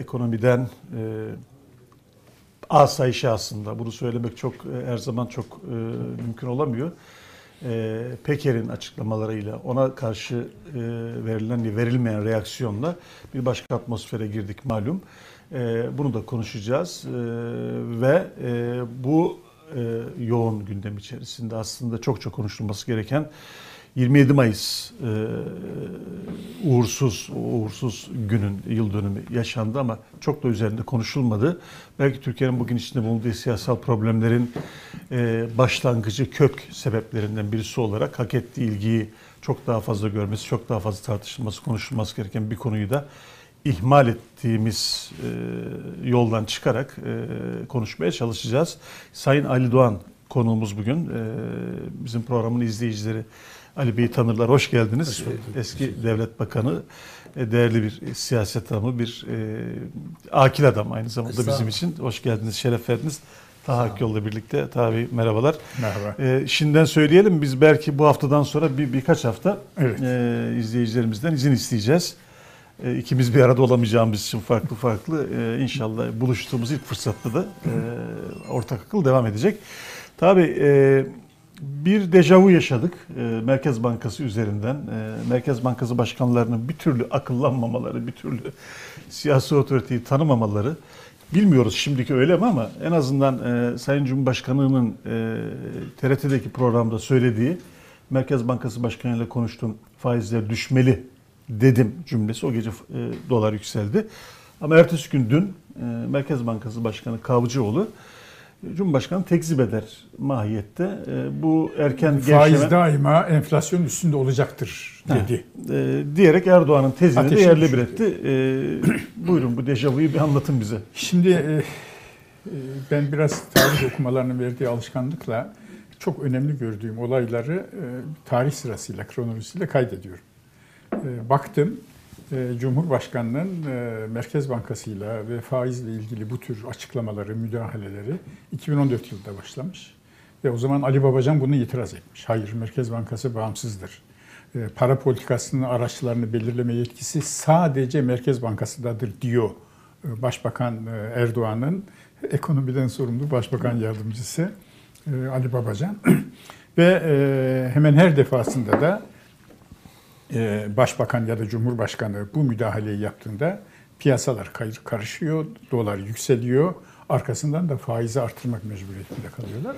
ekonomiden e, asayişe aslında bunu söylemek çok e, her zaman çok e, mümkün olamıyor. E, Peker'in açıklamalarıyla ona karşı e, verilen verilmeyen reaksiyonla bir başka atmosfere girdik malum. E, bunu da konuşacağız e, ve e, bu e, yoğun gündem içerisinde aslında çok çok konuşulması gereken 27 Mayıs e, uğursuz uğursuz günün yıl dönümü yaşandı ama çok da üzerinde konuşulmadı. Belki Türkiye'nin bugün içinde bulunduğu siyasal problemlerin e, başlangıcı kök sebeplerinden birisi olarak hak ettiği ilgiyi çok daha fazla görmesi, çok daha fazla tartışılması, konuşulması gereken bir konuyu da ihmal ettiğimiz e, yoldan çıkarak e, konuşmaya çalışacağız. Sayın Ali Doğan konuğumuz bugün. E, bizim programın izleyicileri Ali Bey'i tanırlar. Hoş geldiniz. Hoş Eski devlet bakanı, e, değerli bir siyaset adamı, bir e, akil adam aynı zamanda bizim için. Hoş geldiniz, şeref verdiniz. Taha Akyol'la birlikte. Taha Bey merhabalar. Merhaba. E, şimdiden söyleyelim biz belki bu haftadan sonra bir birkaç hafta evet. e, izleyicilerimizden izin isteyeceğiz. E, ikimiz bir arada olamayacağımız için farklı farklı e, inşallah buluştuğumuz ilk fırsatta da e, ortak akıl devam edecek. Tabii e, bir dejavu yaşadık e, Merkez Bankası üzerinden. E, Merkez Bankası başkanlarının bir türlü akıllanmamaları, bir türlü siyasi otoriteyi tanımamaları. Bilmiyoruz şimdiki öyle mi ama en azından e, Sayın Cumhurbaşkanı'nın e, TRT'deki programda söylediği Merkez Bankası Başkanı ile konuştum faizler düşmeli dedim cümlesi o gece e, dolar yükseldi. Ama ertesi gün dün e, Merkez Bankası Başkanı Kavcıoğlu Cumhurbaşkanı tekzip eder mahiyette. E, bu erken faiz gevşeme, daima enflasyon üstünde olacaktır dedi. e, diyerek Erdoğan'ın tezini Ateşi de yerle bir etti. E, buyurun bu dejavuyu bir anlatın bize. Şimdi e, e, ben biraz tarih okumalarının verdiği alışkanlıkla çok önemli gördüğüm olayları e, tarih sırasıyla, kronolojisiyle kaydediyorum. E, baktım Cumhurbaşkanı'nın e, Merkez Bankası'yla ve faizle ilgili bu tür açıklamaları, müdahaleleri 2014 yılında başlamış. Ve o zaman Ali Babacan bunu itiraz etmiş. Hayır, Merkez Bankası bağımsızdır. E, para politikasının araçlarını belirleme yetkisi sadece Merkez Bankası'dadır diyor e, Başbakan e, Erdoğan'ın ekonomiden sorumlu Başbakan Yardımcısı e, Ali Babacan. ve e, hemen her defasında da e, başbakan ya da cumhurbaşkanı bu müdahaleyi yaptığında piyasalar karışıyor, dolar yükseliyor. Arkasından da faizi artırmak mecburiyetinde kalıyorlar.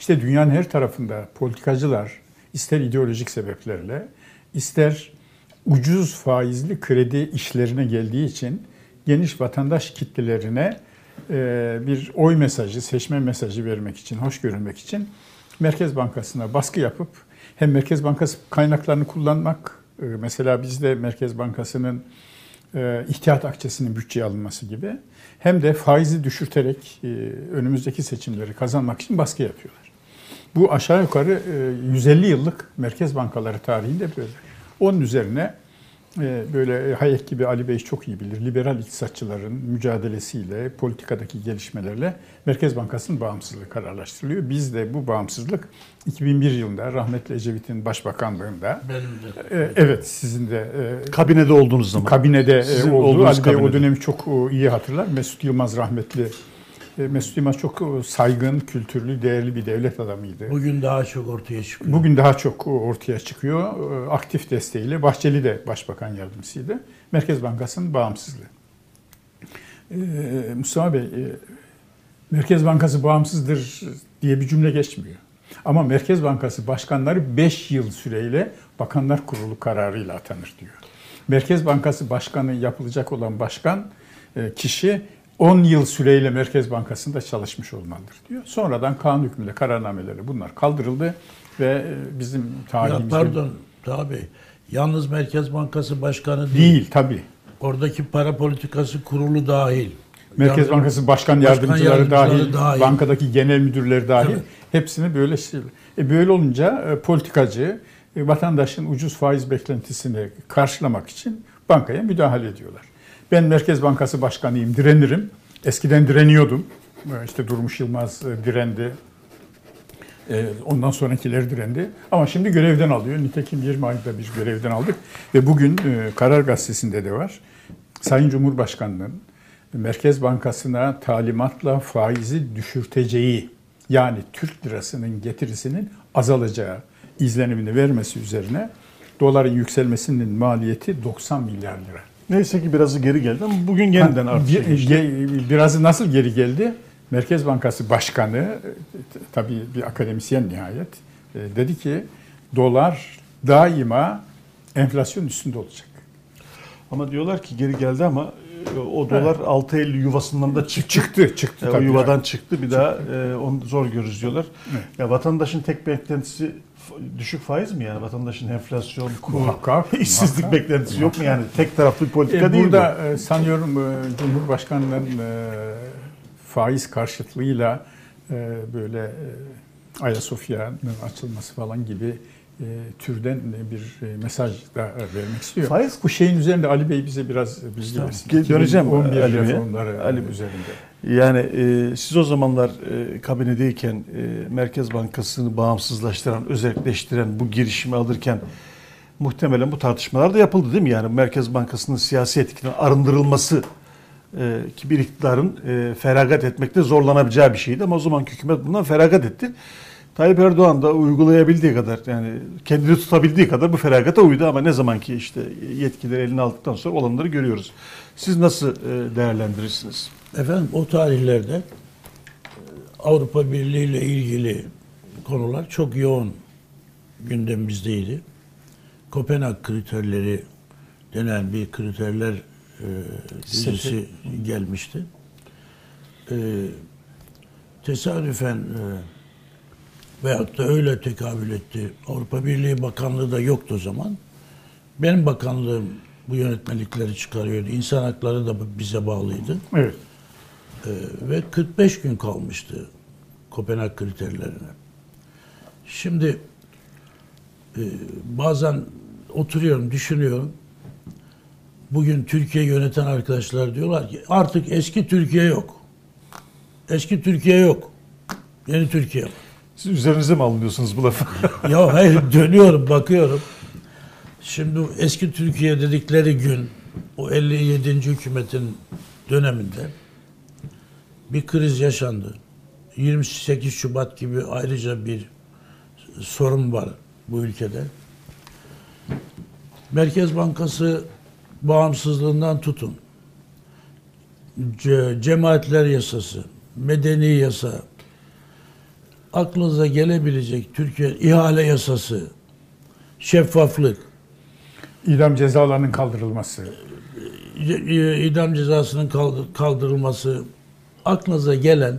İşte dünyanın her tarafında politikacılar ister ideolojik sebeplerle ister ucuz faizli kredi işlerine geldiği için geniş vatandaş kitlelerine e, bir oy mesajı, seçme mesajı vermek için, hoş görünmek için Merkez Bankası'na baskı yapıp hem Merkez Bankası kaynaklarını kullanmak mesela bizde Merkez Bankası'nın e, ihtiyat akçesinin bütçeye alınması gibi hem de faizi düşürterek e, önümüzdeki seçimleri kazanmak için baskı yapıyorlar. Bu aşağı yukarı 150 e, yıllık merkez bankaları tarihinde böyle. Onun üzerine ee, böyle Hayek gibi Ali Bey çok iyi bilir. Liberal iktisatçıların mücadelesiyle, politikadaki gelişmelerle Merkez Bankası'nın bağımsızlığı kararlaştırılıyor. Biz de bu bağımsızlık 2001 yılında rahmetli Ecevit'in başbakanlığında Benim de. e, evet sizin de e, Kabinede olduğunuz zaman. kabinede e, Sizin oldu. olduğunuz Ali Bey o kabinede. dönemi çok iyi hatırlar. Mesut Yılmaz rahmetli e, Mesut Yılmaz çok saygın, kültürlü, değerli bir devlet adamıydı. Bugün daha çok ortaya çıkıyor. Bugün daha çok ortaya çıkıyor. Aktif desteğiyle. Bahçeli de başbakan yardımcısıydı. Merkez Bankası'nın bağımsızlığı. Ee, Mustafa Bey, e, Merkez Bankası bağımsızdır diye bir cümle geçmiyor. Ama Merkez Bankası başkanları 5 yıl süreyle Bakanlar Kurulu kararıyla atanır diyor. Merkez Bankası başkanı yapılacak olan başkan e, kişi 10 yıl süreyle Merkez Bankası'nda çalışmış olmalıdır diyor. Sonradan kanun hükmünde kararnameleri bunlar kaldırıldı ve e, bizim Ya tarihimizde... pardon tabii. Yalnız Merkez Bankası Başkanı değil. Değil tabii. Oradaki para politikası kurulu dahil. Merkez Yani Bankası Başkan Başkan Yardımcıları, yardımcıları dahil, dahil. bankadaki genel müdürleri dahil Evet. hepsini böyle şey. E böyle olunca e, politikacı e, vatandaşın ucuz faiz beklentisini karşılamak için bankaya müdahale ediyorlar. Ben Merkez Bankası Başkanıyım, direnirim. Eskiden direniyordum. E, İşte Durmuş Yılmaz e, direndi. E, Ondan sonrakiler direndi. Ama şimdi görevden alıyor. Nitekim 20 ayda bir görevden aldık. Ve bugün e, Karar Gazetesi'nde de var. Sayın Cumhurbaşkanı'nın Merkez Bankası'na talimatla faizi düşürteceği yani Türk lirasının getirisinin azalacağı izlenimini vermesi üzerine doların yükselmesinin maliyeti 90 milyar lira. Neyse ki birazı geri geldi ama bugün yeniden artışa ge- geçti. ge- Biraz nasıl geri geldi? Merkez Bankası Başkanı, tabii bir akademisyen nihayet, e, dedi ki dolar daima enflasyon üstünde olacak. Ama diyorlar ki geri geldi ama e, o dolar 6.50 yuvasından da çıktı. Çıktı, çıktı E, o yuvadan çıktı bir daha e, onu zor görürüz diyorlar. Evet. Ya vatandaşın tek beklentisi düşük faiz mi yani? Vatandaşın enflasyon, kur, Muhakkak, işsizlik muhakkak. beklentisi yok mu yani? Tek taraflı bir politika E, değil burada bu. e, sanıyorum e, Cumhurbaşkanı'nın e, faiz karşıtlığıyla e, böyle e, Ayasofya'nın açılması falan gibi e, türden bir e, mesaj da e, vermek istiyor. Faiz- Bu şeyin üzerinde Ali Bey bize biraz bilgi Tamam. versin. Döneceğim 11 Ali reformları Ali Bey. üzerinde. Yani e, siz o zamanlar e, kabinedeyken e, Merkez Bankası'nı bağımsızlaştıran, özelleştiren bu girişimi alırken muhtemelen bu tartışmalar da yapıldı değil mi? Yani Merkez Bankası'nın siyasi etkiden arındırılması e, ki bir iktidarın e, feragat etmekte zorlanabileceği bir şeydi ama o zamanki hükümet bundan feragat etti. Tayyip Erdoğan da uygulayabildiği kadar yani kendini tutabildiği kadar bu feragata uydu ama ne zaman ki işte yetkileri eline aldıktan sonra olanları görüyoruz. Siz nasıl e, değerlendirirsiniz? Efendim o tarihlerde e, Avrupa Birliği ile ilgili konular çok yoğun gündemimizdeydi. Kopenhag kriterleri denen bir kriterler e, dizisi gelmişti. E, tesadüfen e, veyahut da öyle tekabül etti. Avrupa Birliği Bakanlığı da yoktu o zaman. Benim bakanlığım bu yönetmelikleri çıkarıyordu. İnsan hakları da bize bağlıydı. Evet. Ee, ve 45 gün kalmıştı Kopenhag kriterlerine. Şimdi e, bazen oturuyorum, düşünüyorum. Bugün Türkiye yöneten arkadaşlar diyorlar ki artık eski Türkiye yok. Eski Türkiye yok. Yeni Türkiye var. Siz üzerinize mi alınıyorsunuz bu lafı? Ya hayır dönüyorum bakıyorum. Şimdi eski Türkiye dedikleri gün o 57. hükümetin döneminde bir kriz yaşandı. 28 Şubat gibi ayrıca bir sorun var bu ülkede. Merkez Bankası bağımsızlığından tutun. Ce- cemaatler yasası, medeni yasa, aklınıza gelebilecek Türkiye ihale yasası, şeffaflık, İdam cezalarının kaldırılması. i- idam cezasının kaldı- kaldırılması, aklınıza gelen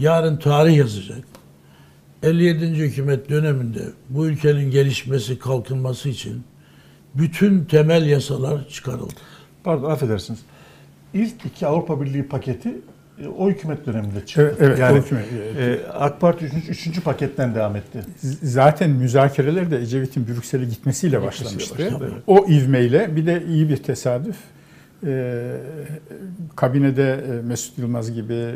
yarın tarih yazacak. 57. hükümet döneminde bu ülkenin gelişmesi, kalkınması için bütün temel yasalar çıkarıldı. Pardon affedersiniz. İlk iki Avrupa Birliği paketi e, o hükümet döneminde çıktı. Evet, evet, yani o hükümet, evet. e, AK Parti üçüncü, üçüncü paketten devam etti. Zaten müzakereler de Ecevit'in Brüksel'e gitmesiyle başlamıştı. başladı, evet. O ivmeyle bir de iyi bir tesadüf. Ee, kabinede e, Mesut Yılmaz gibi, e,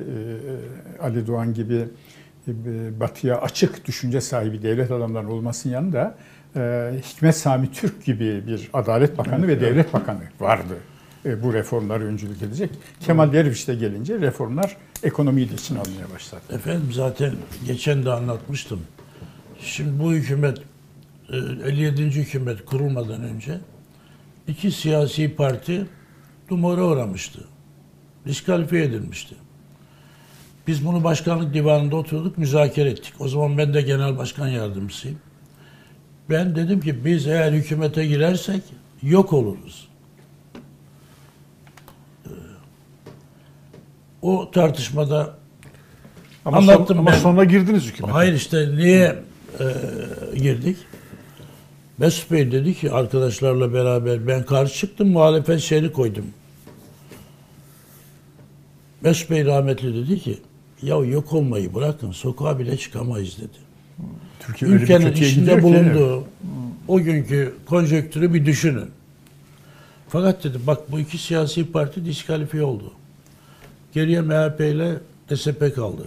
Ali Doğan gibi e, batıya açık düşünce sahibi devlet adamlarının olmasının yanında e, Hikmet Sami Türk gibi bir Adalet Bakanı ve Devlet Bakanı vardı. E, bu reformları öncülük edecek. Kemal Derviş de gelince reformlar ekonomiyi de için almaya başladı. Efendim zaten geçen de anlatmıştım. Şimdi bu hükümet e, 57. hükümet kurulmadan önce iki siyasi parti dumura uğramıştı. Diskalifiye edilmişti. Biz bunu başkanlık divanında oturduk, müzakere ettik. O zaman ben de genel başkan yardımcısıyım. Ben dedim ki biz eğer hükümete girersek yok oluruz. O tartışmada Ama, Anlattım son- ama ben. sonra girdiniz hükümete. Hayır işte niye e, girdik? Mesut Bey dedi ki arkadaşlarla beraber ben karşı çıktım muhalefet şeyini koydum. Mesut Bey rahmetli dedi ki ya yok olmayı bırakın sokağa bile çıkamayız dedi. Türkiye Ülkenin içinde ki, bulunduğu o günkü konjonktürü bir düşünün. Fakat dedi bak bu iki siyasi parti diskalifiye oldu. Geriye MHP ile DSP kaldı.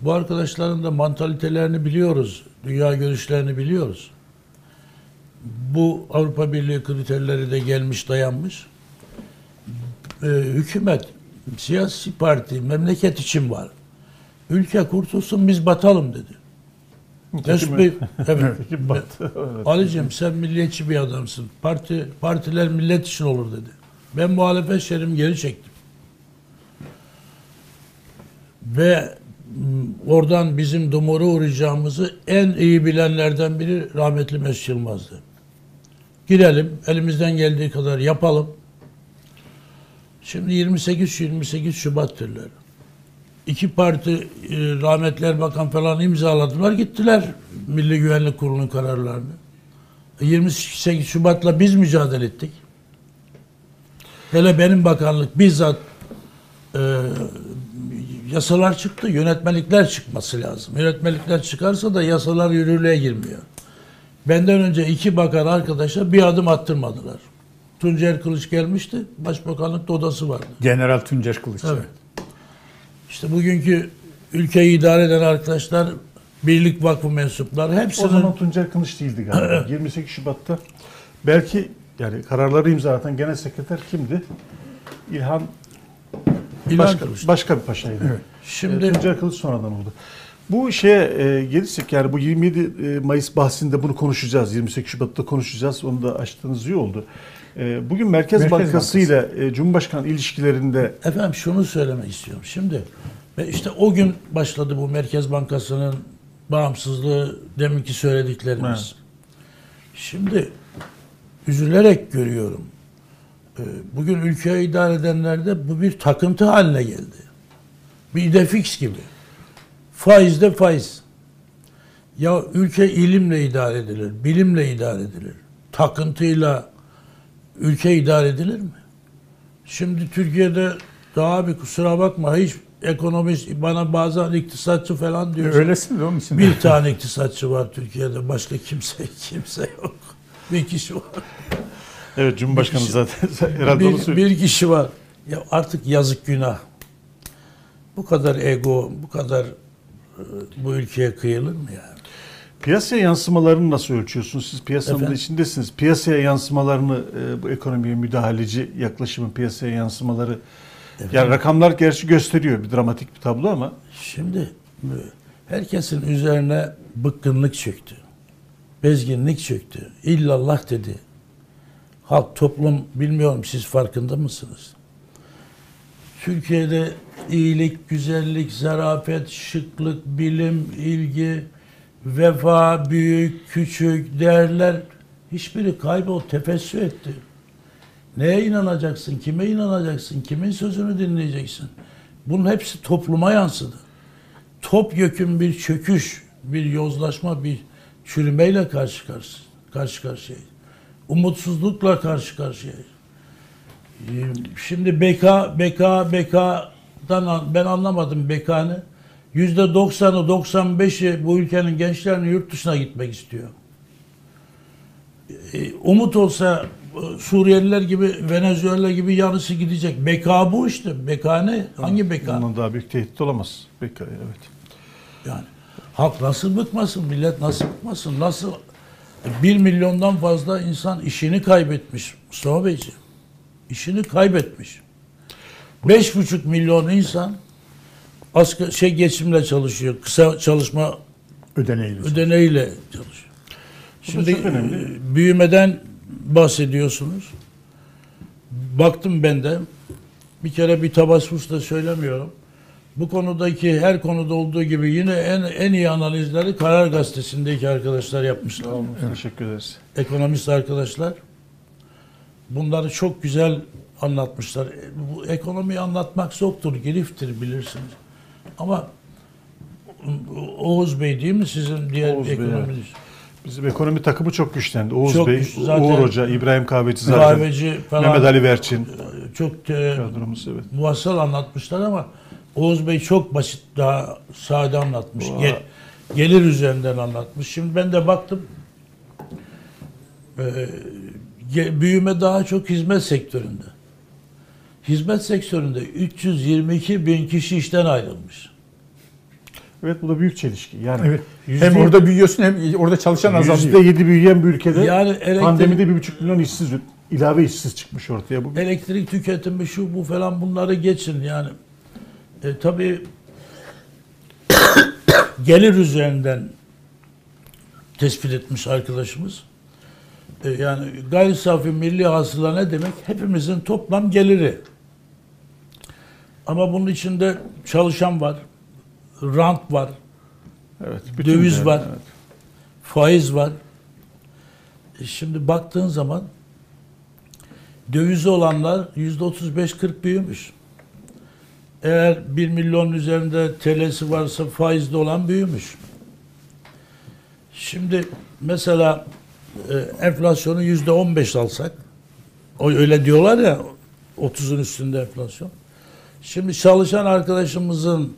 Bu arkadaşların da mantalitelerini biliyoruz. Dünya görüşlerini biliyoruz. Bu Avrupa Birliği kriterleri de gelmiş dayanmış. Ee, hükümet siyasi parti memleket için var. Ülke kurtulsun biz batalım dedi. Mesut Bey, evet. Ali'cim sen milliyetçi bir adamsın. Parti partiler millet için olur dedi. Ben muhalefet şerimi geri çektim. Ve m, oradan bizim dumura uğrayacağımızı en iyi bilenlerden biri rahmetli Mesut Yılmaz'dı. Girelim, elimizden geldiği kadar yapalım. Şimdi 28-28 Şubat'tırlar. İki parti e, rahmetli Erbakan falan imzaladılar gittiler Milli Güvenlik Kurulu'nun kararlarını. E, 28 Şubat'la biz mücadele ettik. Hele benim bakanlık bizzat e, yasalar çıktı, yönetmelikler çıkması lazım. Yönetmelikler çıkarsa da yasalar yürürlüğe girmiyor. Benden önce iki bakan arkadaşa bir adım attırmadılar. Tuncer Kılıç gelmişti, başbakanlıkta odası vardı. General Tuncer Kılıç. Evet. İşte bugünkü ülkeyi idare eden arkadaşlar, Birlik Vakfı mensupları O hepsinin zaman Tuncer Kılıç değildi galiba. 28 Şubat'ta belki yani kararları imzalatan genel sekreter kimdi? İlhan, İlhan başka, Kılıç. başka bir paşaydı. Evet. Şimdi Tuncer Kılıç sonradan oldu. Bu şeye e, gelirsek yani bu 27 e, Mayıs bahsinde bunu konuşacağız. 28 Şubat'ta konuşacağız. Onu da açtığınız iyi oldu. E, bugün Merkez, Merkez Bankası ile e, Cumhurbaşkanı ilişkilerinde Efendim şunu söylemek istiyorum. Şimdi ve işte o gün başladı bu Merkez Bankası'nın bağımsızlığı deminki söylediklerimiz. Evet. Şimdi üzülerek görüyorum. Ee, Bugün ülkeyi idare edenlerde bu bir takıntı haline geldi. Bir idefix gibi. Faiz de faiz. Ya ülke ilimle idare edilir, bilimle idare edilir. Takıntıyla ülke idare edilir mi? Şimdi Türkiye'de daha bir kusura bakma hiç ekonomist bana bazen iktisatçı falan diyor. Öylesin de onun için. Bir tane iktisatçı var Türkiye'de. Başka kimse kimse yok. Bir kişi var. Evet Cumhurbaşkanı Bir kişi- zaten herhalde onu Bir, söylüyor. bir kişi var. Ya artık yazık günah. Bu kadar ego, bu kadar e, bu ülkeye kıyılır mı yani? Piyasaya yansımalarını nasıl ölçüyorsunuz? Siz piyasanın Efendim? içindesiniz. Piyasaya yansımalarını, e, bu ekonomiye müdahaleci yaklaşımın piyasaya yansımaları yani rakamlar gerçi gösteriyor bir dramatik bir tablo ama Şimdi e, herkesin üzerine bıkkınlık çöktü. Bezginlik çöktü. İllallah dedi. Halk, toplum bilmiyorum siz farkında mısınız? Türkiye'de iyilik, güzellik, zarafet, şıklık, bilim, ilgi, vefa, büyük, küçük, değerler hiçbiri kaybol, tefessü etti. Neye inanacaksın, kime inanacaksın, kimin sözünü dinleyeceksin? Bunun hepsi topluma yansıdı. Topyekün bir çöküş, bir yozlaşma, bir çürümeyle karşı karşı, karşı karşıyayız. Umutsuzlukla karşı karşıyayız. Ee, Şimdi BK, BK, BK'dan an- ben anlamadım BK'nı. Yüzde 90'ı 95'i bu ülkenin gençlerinin yurt dışına gitmek istiyor. Ee, Umut olsa e, Suriyeliler gibi, Venezuela gibi yarısı gidecek. BK bu işte. BK ne? Hangi BK? bundan daha büyük tehdit olamaz. Peki, evet. Yani halk nasıl bıkmasın, millet nasıl bıkmasın, nasıl bir milyondan fazla insan işini kaybetmiş Mustafa Beyciğim. İşini kaybetmiş. Beş buçuk milyon insan asgari şey geçimle çalışıyor. Kısa çalışma Ödeneğiyle. ödeneğiyle çalışıyor. Da Şimdi e, büyümeden bahsediyorsunuz. Baktım ben de bir kere bir tabassusla söylemiyorum. Bu konudaki her konuda olduğu gibi yine en en iyi analizleri Karar Gazetesi'ndeki arkadaşlar yapmışlar. Sağ olun, Teşekkür ederiz. Ekonomist arkadaşlar. Bunları çok güzel anlatmışlar. E, Bu ekonomiyi anlatmak zoktur, giriftir bilirsiniz. Ama Oğuz Bey değil mi sizin diğer Oğuz Bey, ekonomist? Bizim ekonomi takımı çok güçlendi. Oğuz Çok Bey, güçlü. Zaten- Uğur Hoca, İbrahim Kahveci zaten. Kahveci falan Mehmet Ali Verçin. çok e, Kadromuz evet. muvassal anlatmışlar ama Oğuz Bey çok basit daha sade anlatmış. Gel- gelir üzerinden anlatmış. Şimdi ben de baktım e, büyüme daha çok hizmet sektöründe. Hizmet sektöründe 322 bin kişi işten ayrılmış. Evet bu da büyük çelişki. Yani Evet. yüzde, Hem orada büyüyorsun hem orada çalışan azalıyor. yüzde yedi büyüyen bir ülkede Yani elektrik- pandemide bir buçuk milyon işsiz ilave işsiz çıkmış ortaya. Bu elektrik tüketimi şu bu falan bunları geçin yani. E, tabii gelir üzerinden tespit etmiş arkadaşımız. E, yani gayri safi milli hasıla ne demek? Hepimizin toplam geliri. Ama bunun içinde çalışan var, rant var, evet, Döviz değerler, var. evet. faiz var. E, şimdi baktığın zaman dövizi olanlar yüzde 35-40 büyümüş. Eğer 1 milyonun üzerinde TL'si varsa faizli olan büyümüş. Şimdi mesela e, enflasyonu yüzde 15 alsak, o öyle diyorlar ya 30'un üstünde enflasyon. Şimdi çalışan arkadaşımızın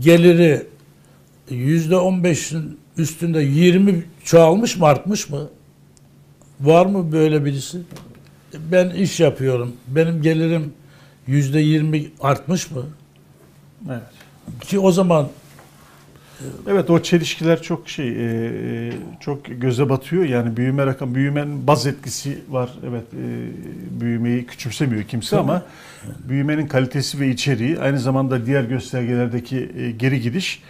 geliri yüzde 15'in üstünde 20 çoğalmış mı artmış mı? Var mı böyle birisi? Ben iş yapıyorum. Benim gelirim yüzde 20 artmış mı? Evet. Ki o zaman Evet o çelişkiler çok şey e, e, çok göze batıyor. Yani büyüme rakam büyümenin baz etkisi var. Evet e, büyümeyi küçümsemiyor kimse Tabii. ama büyümenin kalitesi ve içeriği aynı zamanda diğer göstergelerdeki e, geri gidiş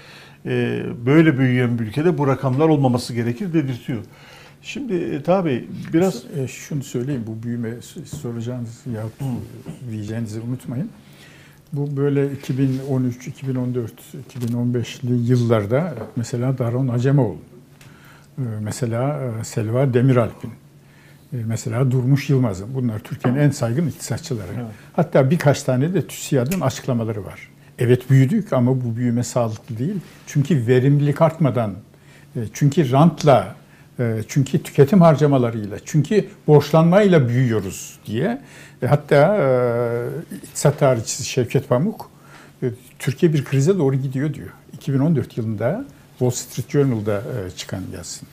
e, böyle büyüyen bir ülkede bu rakamlar olmaması gerekir dedirtiyor. Şimdi e, tabii biraz E, şunu söyleyeyim bu büyüme soracağınız ya diyeceğinizi unutmayın. Bu böyle 2013, 2014, 2015'li yıllarda mesela Daron Acemoğlu, e, mesela Selva Demiralp'in, mesela Durmuş Yılmaz'ın bunlar Türkiye'nin en saygın iktisatçıları. Evet. Hatta birkaç tane de TÜSİAD'ın açıklamaları var. Evet büyüdük ama bu büyüme sağlıklı değil. Çünkü verimlilik artmadan, çünkü rantla, çünkü tüketim harcamalarıyla, çünkü borçlanmayla büyüyoruz diye. Hatta e, iktisat tarihçisi Şevket Pamuk, e, Türkiye bir krize doğru gidiyor diyor. 2014 yılında Wall Street Journal'da e, çıkan yazısında.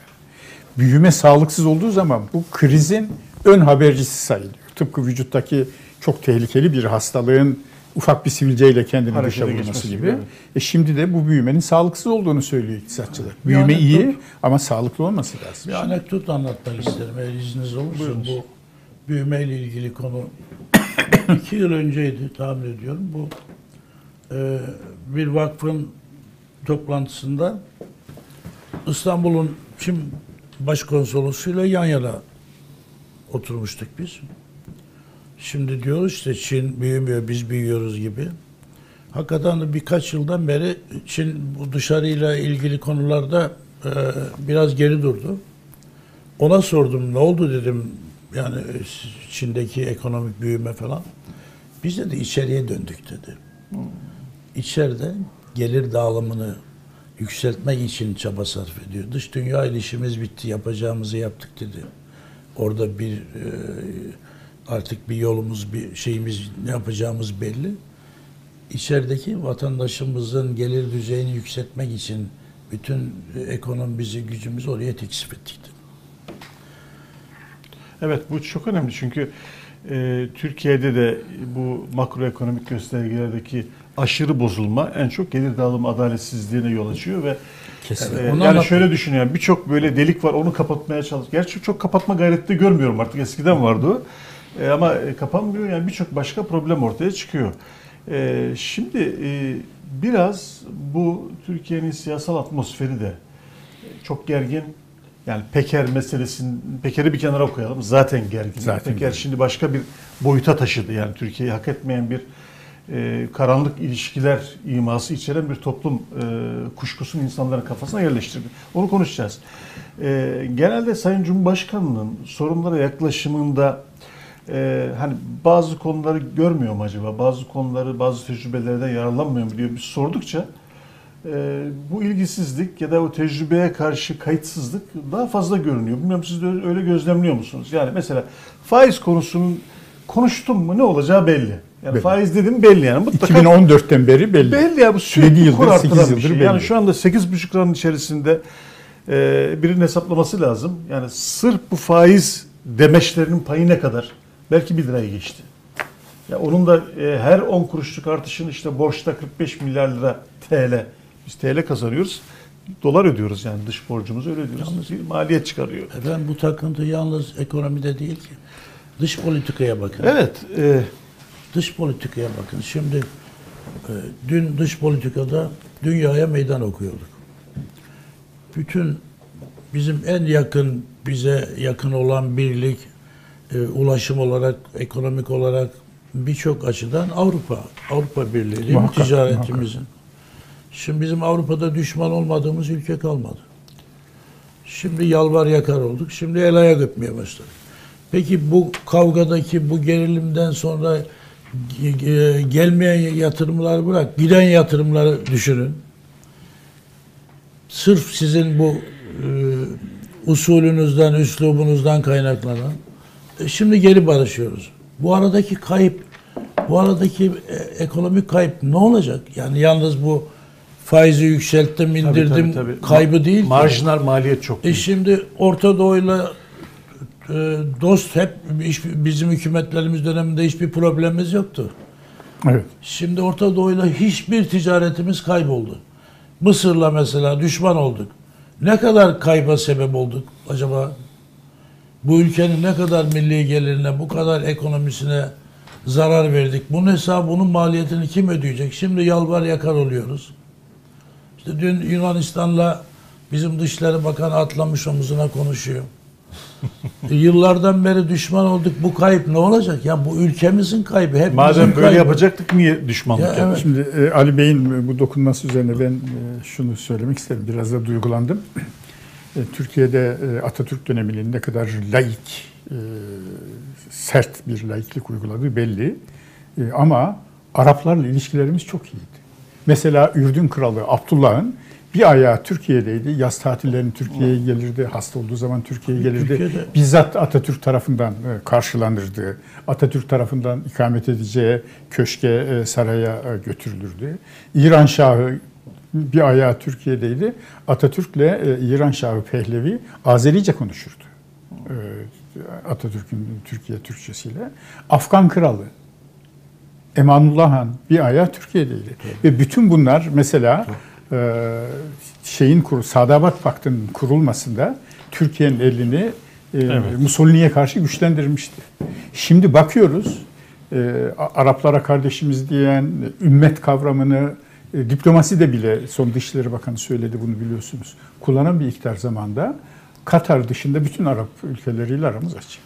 Büyüme sağlıksız olduğu zaman bu krizin ön habercisi sayılıyor. Tıpkı vücuttaki çok tehlikeli bir hastalığın ufak bir sivilceyle kendini Harekete dışa vurması gibi. gibi, evet. E şimdi de bu büyümenin sağlıksız olduğunu söylüyor iktisatçılar. Büyüme Yani iyi ama sağlıklı olması lazım. bir anekdot anlatmak isterim eğer izniniz olursa. Buyurunuz. Bu büyümeyle ilgili konu iki yıl önceydi tahmin ediyorum. Bu e, bir vakfın toplantısında İstanbul'un Çin başkonsolosuyla yan yana oturmuştuk biz. Şimdi diyoruz işte Çin büyümüyor, biz büyüyoruz gibi. Hakikaten de birkaç yıldan beri Çin bu dışarıyla ilgili konularda e, biraz geri durdu. Ona sordum ne oldu dedim yani e, Çin'deki ekonomik büyüme falan. Biz de içeriye döndük dedi. İçeride gelir dağılımını yükseltmek için çaba sarf ediyor. Dış dünya ile işimiz bitti, yapacağımızı yaptık dedi. Orada bir e, artık bir yolumuz, bir şeyimiz, ne yapacağımız belli. İçerideki vatandaşımızın gelir düzeyini yükseltmek için bütün e, ekonomimizi, gücümüzü oraya teksif ettik. Evet bu çok önemli çünkü e, Türkiye'de de bu makroekonomik göstergelerdeki aşırı bozulma en çok gelir dağılımı adaletsizliğine yol açıyor ve Kesin. e, Onu yani şöyle düşünüyorum birçok böyle delik var onu kapatmaya çalış. Gerçi çok kapatma gayreti de görmüyorum artık eskiden vardı o. E, ama e, kapanmıyor yani birçok başka problem ortaya çıkıyor. E, şimdi e, biraz bu Türkiye'nin siyasal atmosferi de çok gergin. Yani Peker meselesini, Peker'i bir kenara koyalım. Zaten gergin. Zaten Peker gergin. şimdi başka bir boyuta taşıdı. Yani Türkiye'yi hak etmeyen bir e, karanlık ilişkiler iması içeren bir toplum e, kuşkusunu insanların kafasına yerleştirdi. Onu konuşacağız. E, genelde Sayın Cumhurbaşkanı'nın sorunlara yaklaşımında e, hani bazı konuları görmüyor mu acaba? Bazı konuları, bazı tecrübelerden yararlanmıyor mu diye biz sordukça e, bu ilgisizlik ya da o tecrübeye karşı kayıtsızlık daha fazla görünüyor. Bilmiyorum siz de öyle gözlemliyor musunuz? Yani mesela faiz konusunun konuştum mu ne olacağı belli. Yani Belli. faiz dedim belli yani. Mutlaka 2014'ten beri belli. belli ya bu sürekli 7 yıldır, kur artıran 8 bir şey. yıldır Yani belli. şu anda 8,5 liranın içerisinde e, birinin hesaplaması lazım. Yani sırf bu faiz demeçlerinin payı ne kadar? Belki 1 lirayı geçti. Ya onun da e, her 10 kuruşluk artışın işte borçta 45 milyar lira TL. Biz TL kazanıyoruz. Dolar ödüyoruz yani dış borcumuzu öyle ödüyoruz. Bir maliyet çıkarıyor. Efendim bu takıntı yalnız ekonomide değil ki. Dış politikaya bakın. Evet. e, Dış politikaya bakın. Şimdi e, dün dış politikada dünyaya meydan okuyorduk. Bütün bizim en yakın bize yakın olan birlik e, ulaşım olarak, ekonomik olarak birçok açıdan Avrupa, Avrupa Birliği değil? Muhakkak, ticaretimizin. Şimdi bizim Avrupa'da düşman olmadığımız ülke kalmadı. Şimdi yalvar yakar olduk. Şimdi el ayak öpmeye başladık. Peki bu kavgadaki bu gerilimden sonra ge- ge- gelmeyen yatırımları bırak, giden yatırımları düşünün. Sırf sizin bu e, usulünüzden, üslubunuzdan kaynaklanan. E, şimdi geri barışıyoruz. Bu aradaki kayıp, bu aradaki e, ekonomik kayıp ne olacak? Yani yalnız bu faizi yükselttim, tabii, indirdim tabii, tabii. kaybı değil. Marjinal maliyet çok E büyük. şimdi Orta Doğu'yla e, dost hep hiç- bizim hükümetlerimiz döneminde hiçbir problemimiz yoktu. Evet. Şimdi Orta Doğu'yla hiçbir ticaretimiz kayboldu. Mısır'la mesela düşman olduk. Ne kadar kayba sebep olduk acaba? Bu ülkenin ne kadar milli gelirine, bu kadar ekonomisine zarar verdik. Bunun hesabı, bunun maliyetini kim ödeyecek? Şimdi yalvar yakar oluyoruz. İşte dün Yunanistan'la bizim Dışişleri Bakanı atlamış omuzuna konuşuyor. E, Yıllardan beri düşman olduk. Bu kayıp ne olacak? Ya bu ülkemizin kaybı. Hepimizin Madem böyle kaybı. yapacaktık niye düşmanlık Ya yaptık? evet. Şimdi e, Ali Bey'in bu dokunması üzerine ben e, şunu söylemek isterim. Biraz da duygulandım. E, Türkiye'de e, Atatürk döneminin ne kadar laik, e, sert bir laiklik uyguladığı belli. Ama Araplarla ilişkilerimiz çok iyiydi. Mesela Ürdün Kralı Abdullah'ın bir ayağı Türkiye'deydi. Yaz tatillerinin Türkiye'ye gelirdi. Hasta olduğu zaman Türkiye'ye gelirdi. Türkiye'de- Bizzat Atatürk tarafından karşılanırdı. Atatürk tarafından ikamet edeceği köşke, saraya götürülürdü. İran Şahı bir ayağı Türkiye'deydi. Atatürk'le e, İran Şahı Pehlevi Azerice konuşurdu. E, Atatürk'ün Türkiye Türkçesiyle. Afgan Kralı Emanullah Han bir ayağı Türkiye'deydi. Ve bütün bunlar mesela e, şeyin kuru, Sadabat Paktı'nın kurulmasında Türkiye'nin elini e, Evet. Mussolini'ye karşı güçlendirmişti. Şimdi bakıyoruz e, Araplara kardeşimiz diyen ümmet kavramını e, diplomasi de bile son Dışişleri Bakanı söyledi bunu biliyorsunuz. Kullanan bir iktidar zamanda Katar dışında bütün Arap ülkeleriyle aramız açık.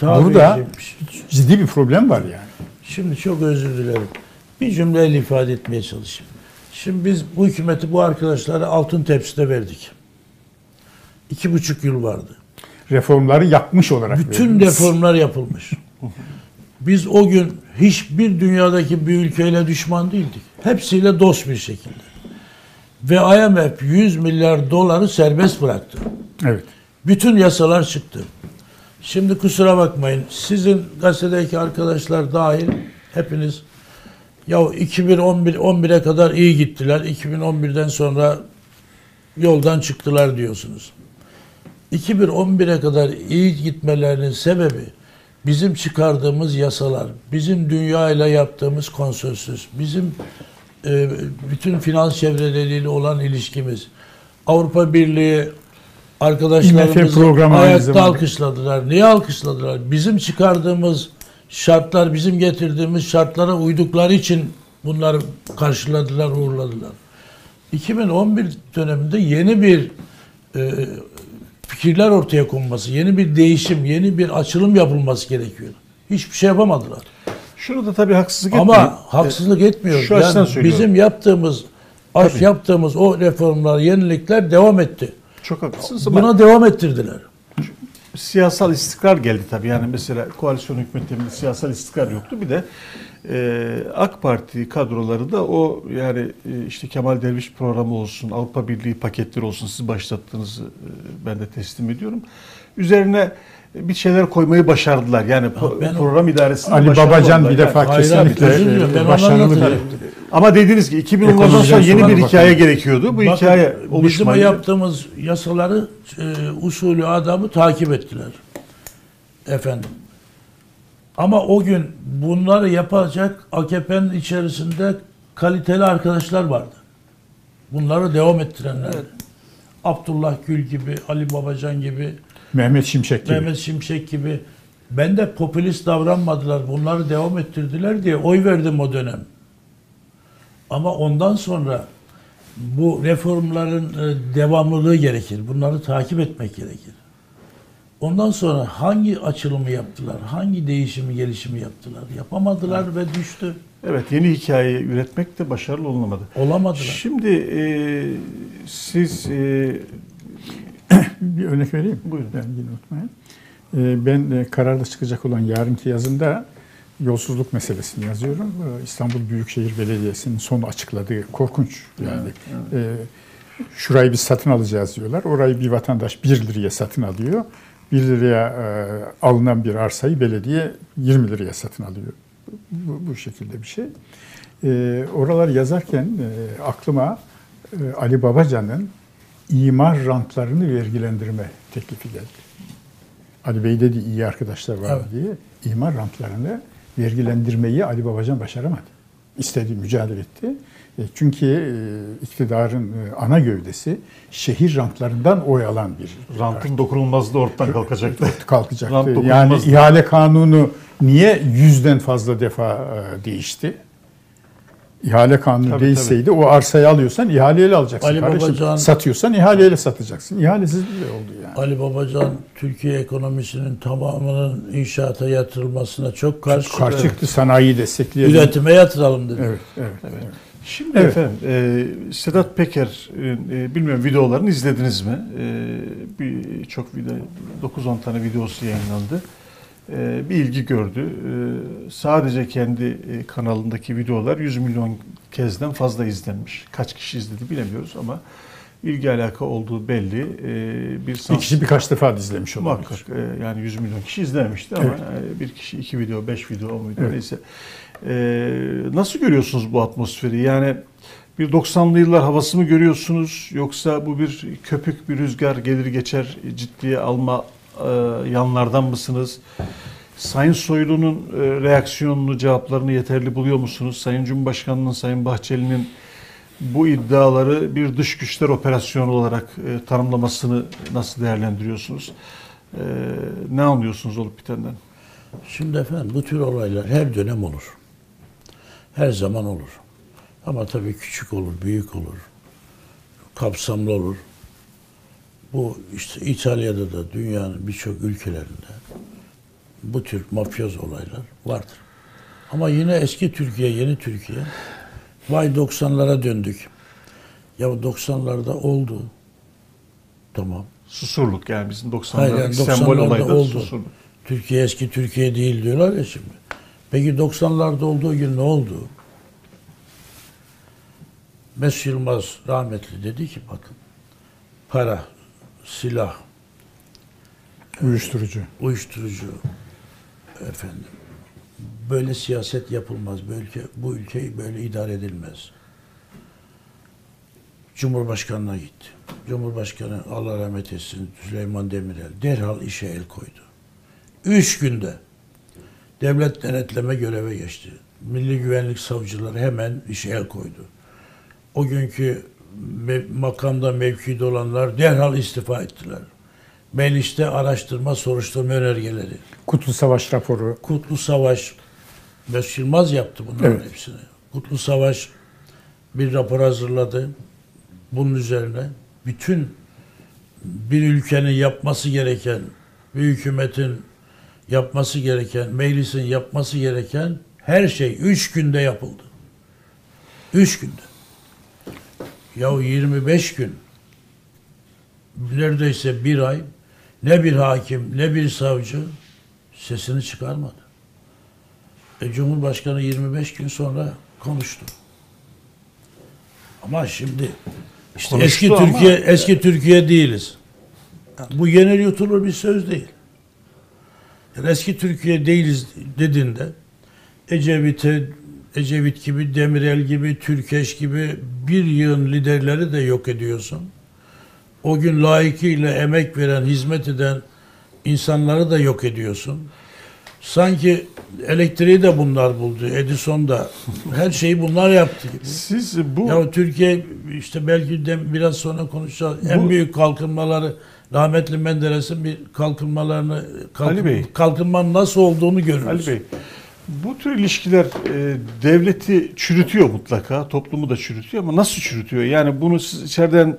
Tabii Burada ki. ciddi bir problem var yani. Şimdi çok özür dilerim. Bir cümleyle ifade etmeye çalışayım. Şimdi biz bu hükümeti bu arkadaşlara altın tepside verdik. İki buçuk yıl vardı. reformları yapmış olarak Bütün veririz. reformlar yapılmış. Biz o gün hiçbir dünyadaki bir ülkeyle düşman değildik. Hepsiyle dost bir şekilde. Ve IMF 100 milyar doları serbest bıraktı. Evet. Bütün yasalar çıktı. Şimdi kusura bakmayın. Sizin gazetedeki arkadaşlar dahil hepiniz ya 2011 11'e kadar iyi gittiler. 2011'den sonra yoldan çıktılar diyorsunuz. 2011'e kadar iyi gitmelerinin sebebi bizim çıkardığımız yasalar, bizim dünyayla yaptığımız konsensüs, bizim e, bütün finans çevreleriyle olan ilişkimiz, Avrupa Birliği arkadaşlarımızı ayakta alkışladılar. Niye alkışladılar? Bizim çıkardığımız şartlar, bizim getirdiğimiz şartlara uydukları için bunları karşıladılar, uğurladılar. 2011 döneminde yeni bir e, fikirler ortaya konması, yeni bir değişim, yeni bir açılım yapılması gerekiyor. Hiçbir şey yapamadılar. Şunu da tabii haksızlık etmeyin. Ama haksızlık etmiyoruz. şu Yani söylüyorum. bizim yaptığımız aş Tabii. yaptığımız o reformlar, yenilikler devam etti. Çok haklısınız ama Buna devam ettirdiler. siyasal istikrar geldi tabii. Yani mesela koalisyon hükümetinde siyasal istikrar yoktu. Bir de e, AK Parti kadroları da o yani e, işte Kemal Derviş programı olsun, Avrupa Birliği paketleri olsun siz başlattığınızı e, ben de teslim ediyorum. Üzerine bir şeyler koymayı başardılar. Yani pro- ben program idaresinde Ali Babacan bir defa Yani- kesinlikle e, başarılı bir. Ama dediğiniz gibi 2010'dan sonra yeni bir bakalım. hikaye gerekiyordu. Bu Bakın, hikaye bizim o oluşmayınca yaptığımız yasaları e, usulü adamı takip ettiler. Efendim. Ama o gün bunları yapacak AKP'nin içerisinde kaliteli arkadaşlar vardı. Bunları devam ettirenler. Abdullah Gül gibi, Ali Babacan gibi, Mehmet Şimşek gibi. Mehmet Şimşek gibi Ben de popülist davranmadılar, bunları devam ettirdiler diye oy verdim o dönem. Ama ondan sonra bu reformların e, devamlılığı gerekir. Bunları takip etmek gerekir. Ondan sonra hangi açılımı yaptılar, hangi değişimi, gelişimi yaptılar? Yapamadılar ve düştü. Evet yeni hikaye üretmek de başarılı olunamadı. Olamadılar. Şimdi e, siz e, Bir örnek vereyim. Buyurun. Ben yine unutmayayım. Ee, Ben e, kararda çıkacak olan yarınki yazımda yolsuzluk meselesini yazıyorum. Ee, İstanbul Büyükşehir Belediyesi'nin son açıkladığı korkunç yani. Ee, Şurayı biz satın alacağız diyorlar. Orayı bir vatandaş 1 liraya satın alıyor. 1 liraya e, alınan bir arsayı belediye 20 liraya satın alıyor. Bu, bu şekilde bir şey. Ee, oralar yazarken e, aklıma e, Ali Babacan'ın imar rantlarını vergilendirme teklifi geldi. Ali Bey dedi iyi arkadaşlar var Evet. diye. imar rantlarını vergilendirmeyi Ali Babacan başaramadı. İstedi, mücadele etti. E, Çünkü e, iktidarın e, ana gövdesi şehir rantlarından oy alan bir rantın dokunulmazlığı ortadan kalkacaktı. Rant kalkacaktı. dokunulmaz Yani ihale kanunu niye yüzden fazla defa değişti? İhale kanunu Tabii, değişseydi o arsayı alıyorsan ihaleyle alacaksın Ali kardeşim. Babacan- Satıyorsan ihaleyle satacaksın. İhalesiz bile oldu yani. Ali Babacan Türkiye ekonomisinin tamamının inşaata yatırılmasına çok karşı. Karşı çıktı sanayiyi destekleyelim. Üretime yatıralım dedi. Evet, evet, evet. Şimdi Evet. efendim e, Sedat Peker e, bilmiyorum videolarını izlediniz mi? E, bir çok video 9-10 tane videosu yayınlandı. E, bir ilgi gördü. E, sadece kendi e, kanalındaki videolar 100 milyon kezden fazla izlenmiş. Kaç kişi izledi bilemiyoruz ama ilgi alaka olduğu belli. E, bir Bir sans- kişi birkaç defa izlemiş olabilir. Muhakkak e, yani 100 milyon kişi izlemişti ama e, bir kişi iki video, beş video, on video Evet. neyse. E, nasıl görüyorsunuz bu atmosferi? Yani bir 90'lı yıllar havası mı görüyorsunuz yoksa bu bir köpük bir rüzgar gelir geçer ciddiye alma e, yanlardan mısınız? Sayın Soylu'nun e, reaksiyonunu, cevaplarını yeterli buluyor musunuz? Sayın Cumhurbaşkanı'nın, Sayın Bahçeli'nin bu iddiaları bir dış güçler operasyonu olarak e, tanımlamasını nasıl değerlendiriyorsunuz? E, ne anlıyorsunuz olup bitenden? Şimdi efendim bu tür olaylar her dönem olur. Her zaman olur. Ama tabii küçük olur, büyük olur. Kapsamlı olur. Bu işte İtalya'da da dünyanın birçok ülkelerinde bu tür mafyoz olaylar vardır. Ama yine eski Türkiye, yeni Türkiye. Vay 90'lara döndük. Ya 90'larda oldu. Tamam. Susurluk yani bizim 90'lardaki Hayır, yani sembol 90'larda olayda oldu. susurluk. Türkiye eski Türkiye değil diyorlar ya şimdi. Peki 90'larda olduğu gün ne oldu? Mesut Yılmaz rahmetli dedi ki bakın para, silah, Uyuşturucu. uyuşturucu efendim böyle siyaset yapılmaz. Bu ülke bu ülkeyi böyle idare edilmez. Cumhurbaşkanına gitti. Cumhurbaşkanı Allah rahmet etsin Süleyman Demirel derhal işe el koydu. Üç günde devlet denetleme göreve geçti. Milli güvenlik savcıları hemen işe el koydu. O günkü makamda mevkide olanlar derhal istifa ettiler. Mecliste araştırma soruşturma önergeleri. Kutlu Savaş raporu. Kutlu Savaş, Mesut Yılmaz yaptı bunların Evet. hepsini. Kutlu Savaş bir rapor hazırladı. Bunun üzerine bütün bir ülkenin yapması gereken, bir hükümetin yapması gereken, meclisin yapması gereken her şey üç günde yapıldı. Üç günde. Ya 25 gün neredeyse bir ay ne bir hakim ne bir savcı sesini çıkarmadı. E, Cumhurbaşkanı 25 gün sonra konuştu. Ama şimdi işte Konuştu eski ama- Türkiye eski Türkiye değiliz. Bu yenir yutulur bir söz değil. Yani eski Türkiye değiliz dediğinde Ecevit'e Ecevit gibi, Demirel gibi, Türkeş gibi bir yığın liderleri de yok ediyorsun. O gün layıkıyla emek veren, hizmet eden insanları da yok ediyorsun. Sanki elektriği de bunlar buldu. Edison da her şeyi bunlar yaptı gibi. Siz bu Ya Türkiye işte belki de biraz sonra konuşacağız. En Bu- büyük kalkınmaları rahmetli Menderes'in bir kalkınmalarını kalkın, Ali Bey. kalkınmanın nasıl olduğunu görürüz. Ali Bey, bu tür ilişkiler e, devleti çürütüyor mutlaka, toplumu da çürütüyor ama nasıl çürütüyor? Yani bunu siz içeriden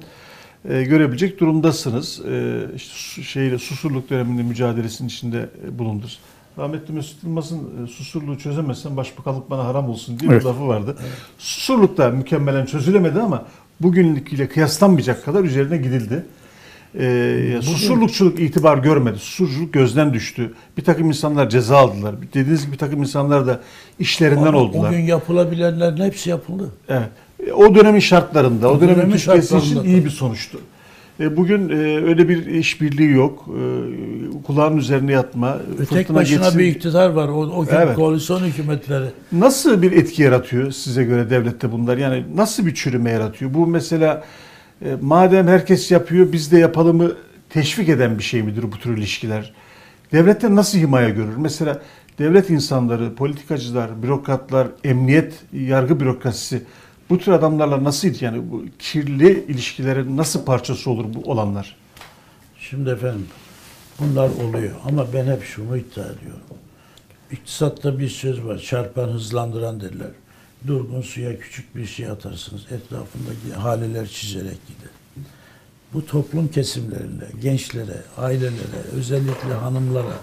e, görebilecek durumdasınız. E, işte şeyle susurluk döneminde mücadelesinin içinde e, bulundunuz. Rahmetli Mesut Yılmaz'ın e, susurluğu çözemezsen başbakanlık bana haram olsun diye Evet. bir lafı vardı. Susurluk da mükemmelen çözülemedi ama bugünlüküyle kıyaslanmayacak kadar üzerine gidildi. Ee, susurlukçuluk itibar görmedi. Susurluk gözden düştü. Bir takım insanlar ceza aldılar. Dediğiniz gibi bir takım insanlar da işlerinden Ama oldular. Bugün yapılabilenlerin hepsi yapıldı. Evet. O dönemin şartlarında, o, O dönemin dönemin Türkiye'si için şartlarında. iyi bir sonuçtu. E, Bugün e, öyle bir işbirliği yok. E, Kulağın üzerine yatma, Ve tek fırtına başına geçsin. bir iktidar var. O, o Evet. koalisyon hükümetleri. Nasıl bir etki yaratıyor size göre devlette bunlar? Yani nasıl bir çürüme yaratıyor? Bu mesela e, madem herkes yapıyor biz de yapalımı teşvik eden bir şey midir bu tür ilişkiler? Devletten nasıl himaye görür? Mesela devlet insanları, politikacılar, bürokratlar, emniyet, yargı bürokrasisi bu tür adamlarla nasıl yani bu kirli ilişkilerin nasıl parçası olur bu olanlar? Şimdi efendim bunlar oluyor ama ben hep şunu iddia ediyorum. İktisatta bir söz var. Çarpan hızlandıran derler. Durgun suya küçük bir şey atarsınız. Etrafındaki haleler çizerek gider. Bu toplum kesimlerinde, gençlere, ailelere, özellikle hanımlara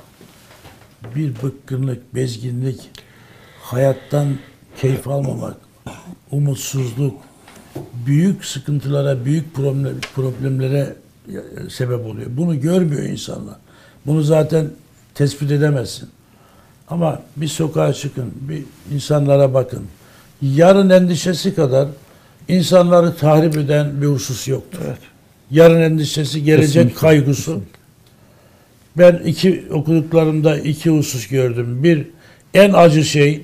bir bıkkınlık, bezginlik, hayattan keyif almamak, umutsuzluk, büyük sıkıntılara, büyük problem, problemlere e, sebep oluyor. Bunu görmüyor insanlar. Bunu zaten tespit edemezsin. Ama bir sokağa çıkın, bir insanlara bakın. Yarın endişesi kadar insanları tahrip eden bir husus yoktur. Evet. Yarın endişesi, gelecek Kesinlikle, kaygısı. Ben iki okuduklarımda iki husus gördüm. Bir, en acı şey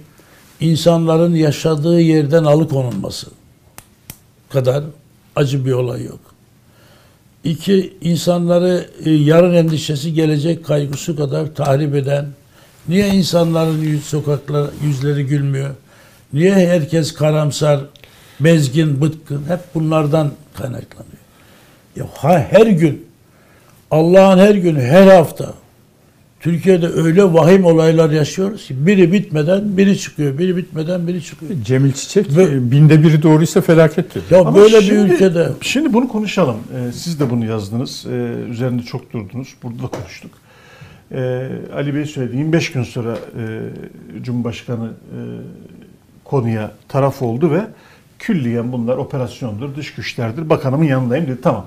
insanların yaşadığı yerden alıkonulması kadar acı bir olay yok. İki, insanları e, yarın endişesi, gelecek kaygısı kadar tahrip eden, niye insanların yüz, sokaklar yüzleri gülmüyor, niye herkes karamsar, bezgin, bıtkın, hep bunlardan kaynaklanıyor. Ya ha- her gün, Allah'ın her günü, her hafta Türkiye'de öyle vahim olaylar yaşıyoruz ki biri bitmeden biri çıkıyor, biri bitmeden biri çıkıyor. Cemil Çiçek Ve- e, binde biri doğruysa felaket dedi. Ya Ama böyle şimdi- bir ülkede Şimdi bunu konuşalım. Ee, siz de bunu yazdınız. Ee, üzerinde çok durdunuz. Burada da konuştuk. Ee, Ali Bey söyledi. 25 gün sonra e, Cumhurbaşkanı e, konuya taraf oldu ve külliyen bunlar operasyondur, dış güçlerdir. Bakanımın yanındayım dedi. Tamam.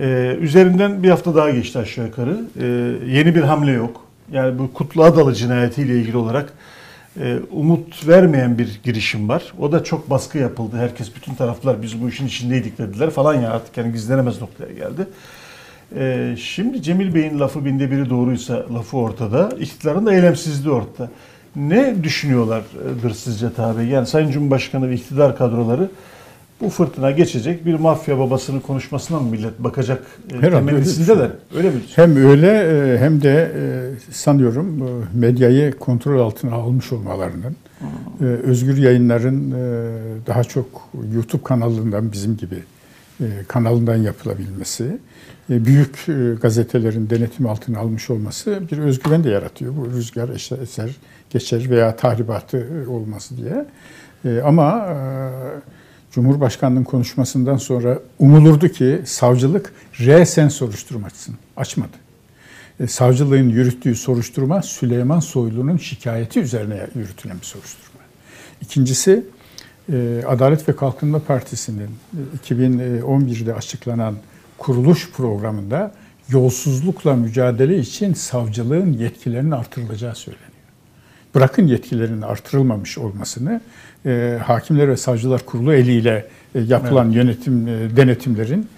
Ee, üzerinden bir hafta daha geçti aşağı yukarı. Ee, yeni bir hamle yok. Yani bu Kutlu Adalı cinayetiyle ilgili olarak e, umut vermeyen bir girişim var. O da çok baskı yapıldı. Herkes, bütün taraflar biz bu işin içindeydik dediler falan ya artık yani gizlenemez noktaya geldi. Ee, şimdi Cemil Bey'in lafı binde biri doğruysa lafı ortada. İktidarın da eylemsizliği ortada. Ne düşünüyorlardır sizce tabi? Yani Sayın Cumhurbaşkanı ve iktidar kadroları bu fırtına geçecek bir mafya babasının konuşmasına mı millet bakacak e, Herhalde öyle temennisindeler? Öyle mi? Hem öyle e, hem de e, sanıyorum medyayı kontrol altına almış olmalarının, özgür yayınların daha çok YouTube kanalından bizim gibi kanalından yapılabilmesi, büyük gazetelerin denetim altına almış olması bir özgüven de yaratıyor. Bu rüzgar eser geçer veya tahribatı e, olması diye. E, Ama e, Cumhurbaşkanlığının konuşmasından sonra umulurdu ki savcılık resen soruşturma açsın. Açmadı. Savcılığın yürüttüğü soruşturma Süleyman Soylu'nun şikayeti üzerine yürütülen bir soruşturma. İkincisi Adalet ve Kalkınma Partisi'nin e, 2011'de açıklanan kuruluş programında yolsuzlukla mücadele için savcılığın yetkilerinin artırılacağı söyleniyor. Bırakın yetkilerinin artırılmamış olmasını, e, Hakimler ve Savcılar Kurulu eliyle e, yapılan yönetim e, denetimlerin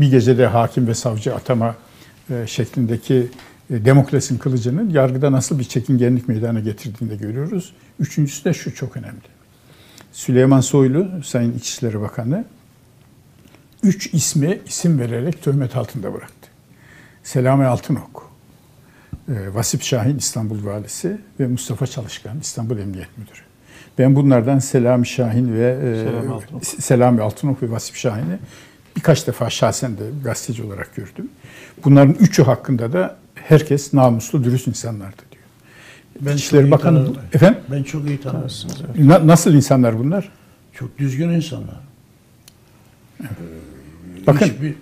bir gecede hakim ve savcı atama e, şeklindeki e, demokrasinin kılıcının yargıda nasıl bir çekingenlik meydana getirdiğini de görüyoruz. Üçüncüsü de şu çok önemli. Süleyman Soylu, Sayın İçişleri Bakanı, üç ismi isim vererek töhmet altında bıraktı. Selami Altınok, Vasip Şahin İstanbul Valisi ve Mustafa Çalışkan İstanbul Emniyet Müdürü. Ben bunlardan Selami Şahin ve e, Selami Altınok. Selami Altınok ve Vasip Şahin'i birkaç defa şahsen de gazeteci olarak gördüm. Bunların üçü hakkında da herkes namuslu, dürüst insanlardı diyor. Ben İçişleri Bakanı efendim Ben çok iyi tanırım. na- nasıl insanlar bunlar? Çok düzgün insanlar. Bakın Hiçbir-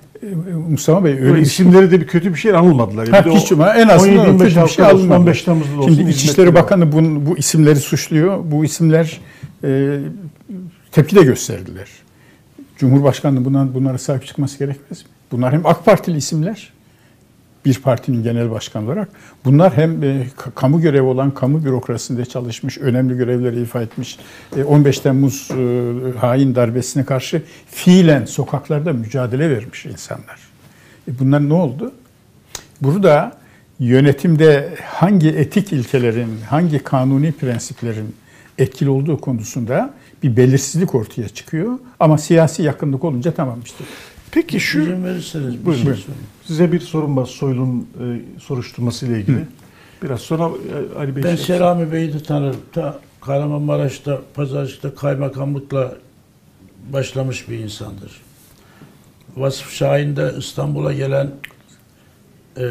Mustafa Bey Öyle öyle isimleri de bir kötü bir şey anılmadılar. Ha, hiç ama en azından 17-25 kötü bir şey alınmadı. 15 Temmuz'da olsun. Şimdi İçişleri. Bakanı bu, bu isimleri suçluyor. Bu isimler e, tepki de gösterdiler. Cumhurbaşkanı buna, bunlara sahip çıkması gerekmez mi? Bunlar hem AK Partili isimler, bir partinin genel başkanı olarak. Bunlar hem e, ka- kamu görevi olan, kamu bürokrasisinde çalışmış, önemli görevleri ifa etmiş. E, 15 Temmuz e, hain darbesine karşı fiilen sokaklarda mücadele vermiş insanlar. E, bunlar ne oldu? Burada yönetimde hangi etik ilkelerin, hangi kanuni prensiplerin etkili olduğu konusunda bir belirsizlik ortaya çıkıyor. Ama siyasi yakınlık olunca tamam işte. Peki şu İzin verirseniz bir Buyurun, şey söyleyeyim. size bir sorun var Soylu'nun e, soruşturması ile ilgili. Biraz sonra e, Ali Bey Ben şey- Selami Bey'i de tanırım. Ta Kahramanmaraş'ta, Pazarcık'ta kaymakamlıkla başlamış bir insandır. Vasıf Şahin de İstanbul'a gelen e,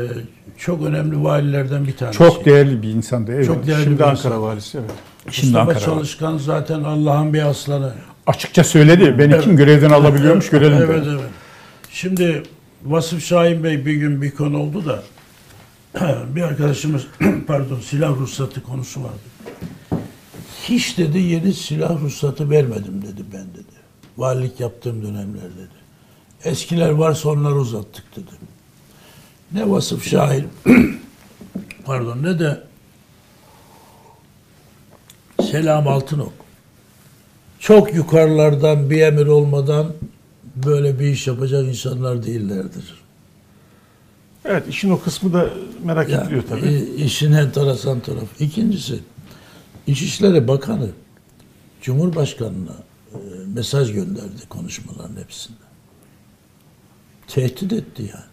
çok önemli valilerden bir tanesi. Çok değerli bir insandı. Evet. Çok değerli Şimdi bir Ankara insan. valisi evet. Şimdi Mustafa Ankara var. Çalışkan zaten Allah'ın bir aslanı. Açıkça söyledi. Beni Evet. kim görevden alabiliyormuş görelim. Evet dedi. evet. Şimdi Vasıf Şahin Bey bir gün bir konu oldu da bir arkadaşımız pardon silah ruhsatı konusu vardı. Hiç dedi yeni silah ruhsatı vermedim dedi ben dedi. Valilik yaptığım dönemler dedi. Eskiler varsa onları uzattık dedi. Ne Vasıf Şahin pardon ne de Selam Altınok. Çok yukarılardan bir emir olmadan böyle bir iş yapacak insanlar değillerdir. Evet işin o kısmı da merak Yani, ediliyor tabii. işin enteresan tarafı. İkincisi, İçişleri Bakanı Cumhurbaşkanı'na e, mesaj gönderdi konuşmaların hepsinde. Tehdit etti yani.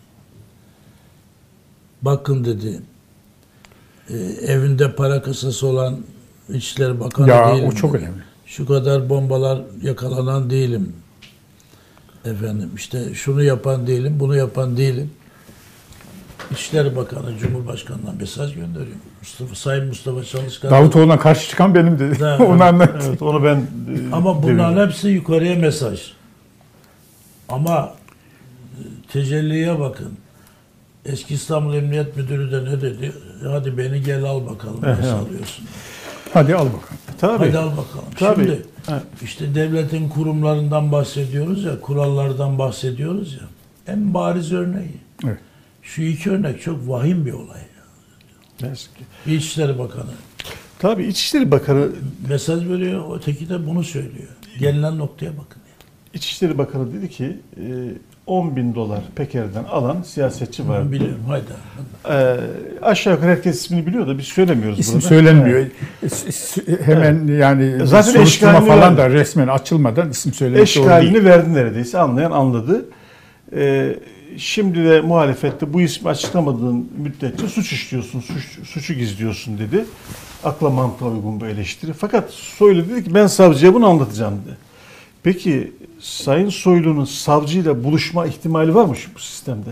Bakın dedi, e, evinde para kasası olan İçişleri Bakanı Ya değilim. o çok dedi. önemli. Şu kadar bombalar yakalanan değilim. Efendim işte şunu yapan değilim, bunu yapan değilim. İçişleri Bakanı Cumhurbaşkanı'na mesaj gönderiyor. Mustafa Sayın Mustafa Çalışkan. Davutoğlu'na karşı çıkan benim dedi. Ha, Onu anlat. Evet onu ben e, Ama bunların hepsi yukarıya mesaj. Ama e, tecelliye bakın. Eski İstanbul Emniyet Müdürü de ne dedi? Hadi beni gel al bakalım nasıl Evet. alıyorsun. Hadi al bakalım. Tabii. Hadi al bakalım. Tabii. Şimdi Evet. işte devletin kurumlarından bahsediyoruz ya, kurallardan bahsediyoruz ya. En bariz örneği. Evet. Şu iki örnek çok vahim bir olay. ya. Ne yazık ki. Bir İçişleri Bakanı Tabii İçişleri Bakanı mesaj veriyor, öteki de bunu söylüyor. Gelinen noktaya bakın. ya. İçişleri Bakanı dedi ki e, 10 bin dolar Peker'den alan siyasetçi var. Biliyorum, haydi. E, aşağı yukarı herkes ismini biliyor da biz söylemiyoruz İsim burada. söylenmiyor. Evet. Hemen yani Zaten soruşturma eşkalini falan verdi. da resmen açılmadan isim söylemek doğru değil. Eşkalini verdi neredeyse anlayan anladı. E, şimdi de muhalefette bu ismi açıklamadığın müddetçe suç işliyorsun, suç, suçu gizliyorsun dedi. Akla mantığa uygun bu eleştiri. Fakat Soylu dedi ki ben savcıya bunu anlatacağım dedi. Peki Sayın Soylu'nun savcıyla buluşma ihtimali var mı şu bu sistemde?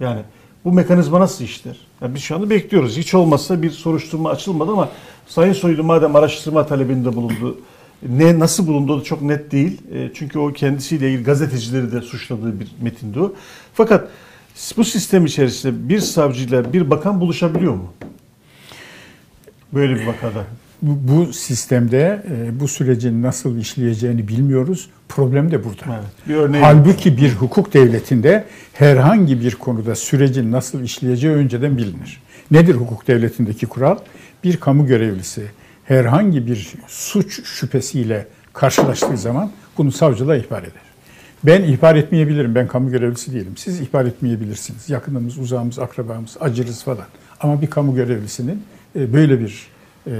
Yani bu mekanizma nasıl işler? Yani biz şu anda bekliyoruz. Hiç olmazsa bir soruşturma açılmadı ama Sayın Soylu madem araştırma talebinde bulundu, ne nasıl bulundu o da çok net değil. E, çünkü o kendisiyle ilgili gazetecileri de suçladığı bir metindi o. Fakat bu sistem içerisinde bir savcıyla bir bakan buluşabiliyor mu? Böyle bir vakada. Bu, sistemde e, bu sürecin nasıl işleyeceğini bilmiyoruz. Problem de burada. Evet. Bir örneği. Halbuki bir hukuk devletinde herhangi bir konuda sürecin nasıl işleyeceği önceden bilinir. Nedir hukuk devletindeki kural? Bir kamu görevlisi herhangi bir suç şüphesiyle karşılaştığı zaman bunu savcılığa ihbar eder. Ben ihbar etmeyebilirim, ben kamu görevlisi değilim. Siz ihbar etmeyebilirsiniz. Yakınımız, uzağımız, akrabamız, acırız falan. Ama bir kamu görevlisinin e, böyle bir e,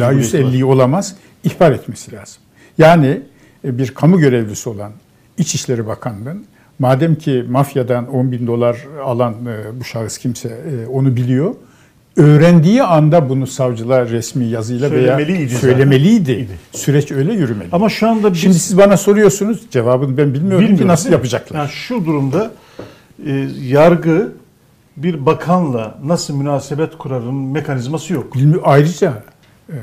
var. elliği olamaz, ihbar etmesi lazım. Yani e, bir kamu görevlisi olan İçişleri Bakanlığı'nın madem ki mafyadan 10 bin dolar alan e, bu şahıs kimse e, onu biliyor, öğrendiği anda bunu savcılığa resmi yazıyla veya Söylemeliydi zaten. söylemeliydi. İdi. Süreç öyle yürümeli. Ama şu anda biz Şimdi siz bana soruyorsunuz, cevabını ben bilmiyorum ki Bilmiyorum, nasıl değil mi? yapacaklar. Yani şu durumda e, yargı bir bakanla nasıl münasebet kurarın mekanizması yok. Bilmi- Ayrıca e,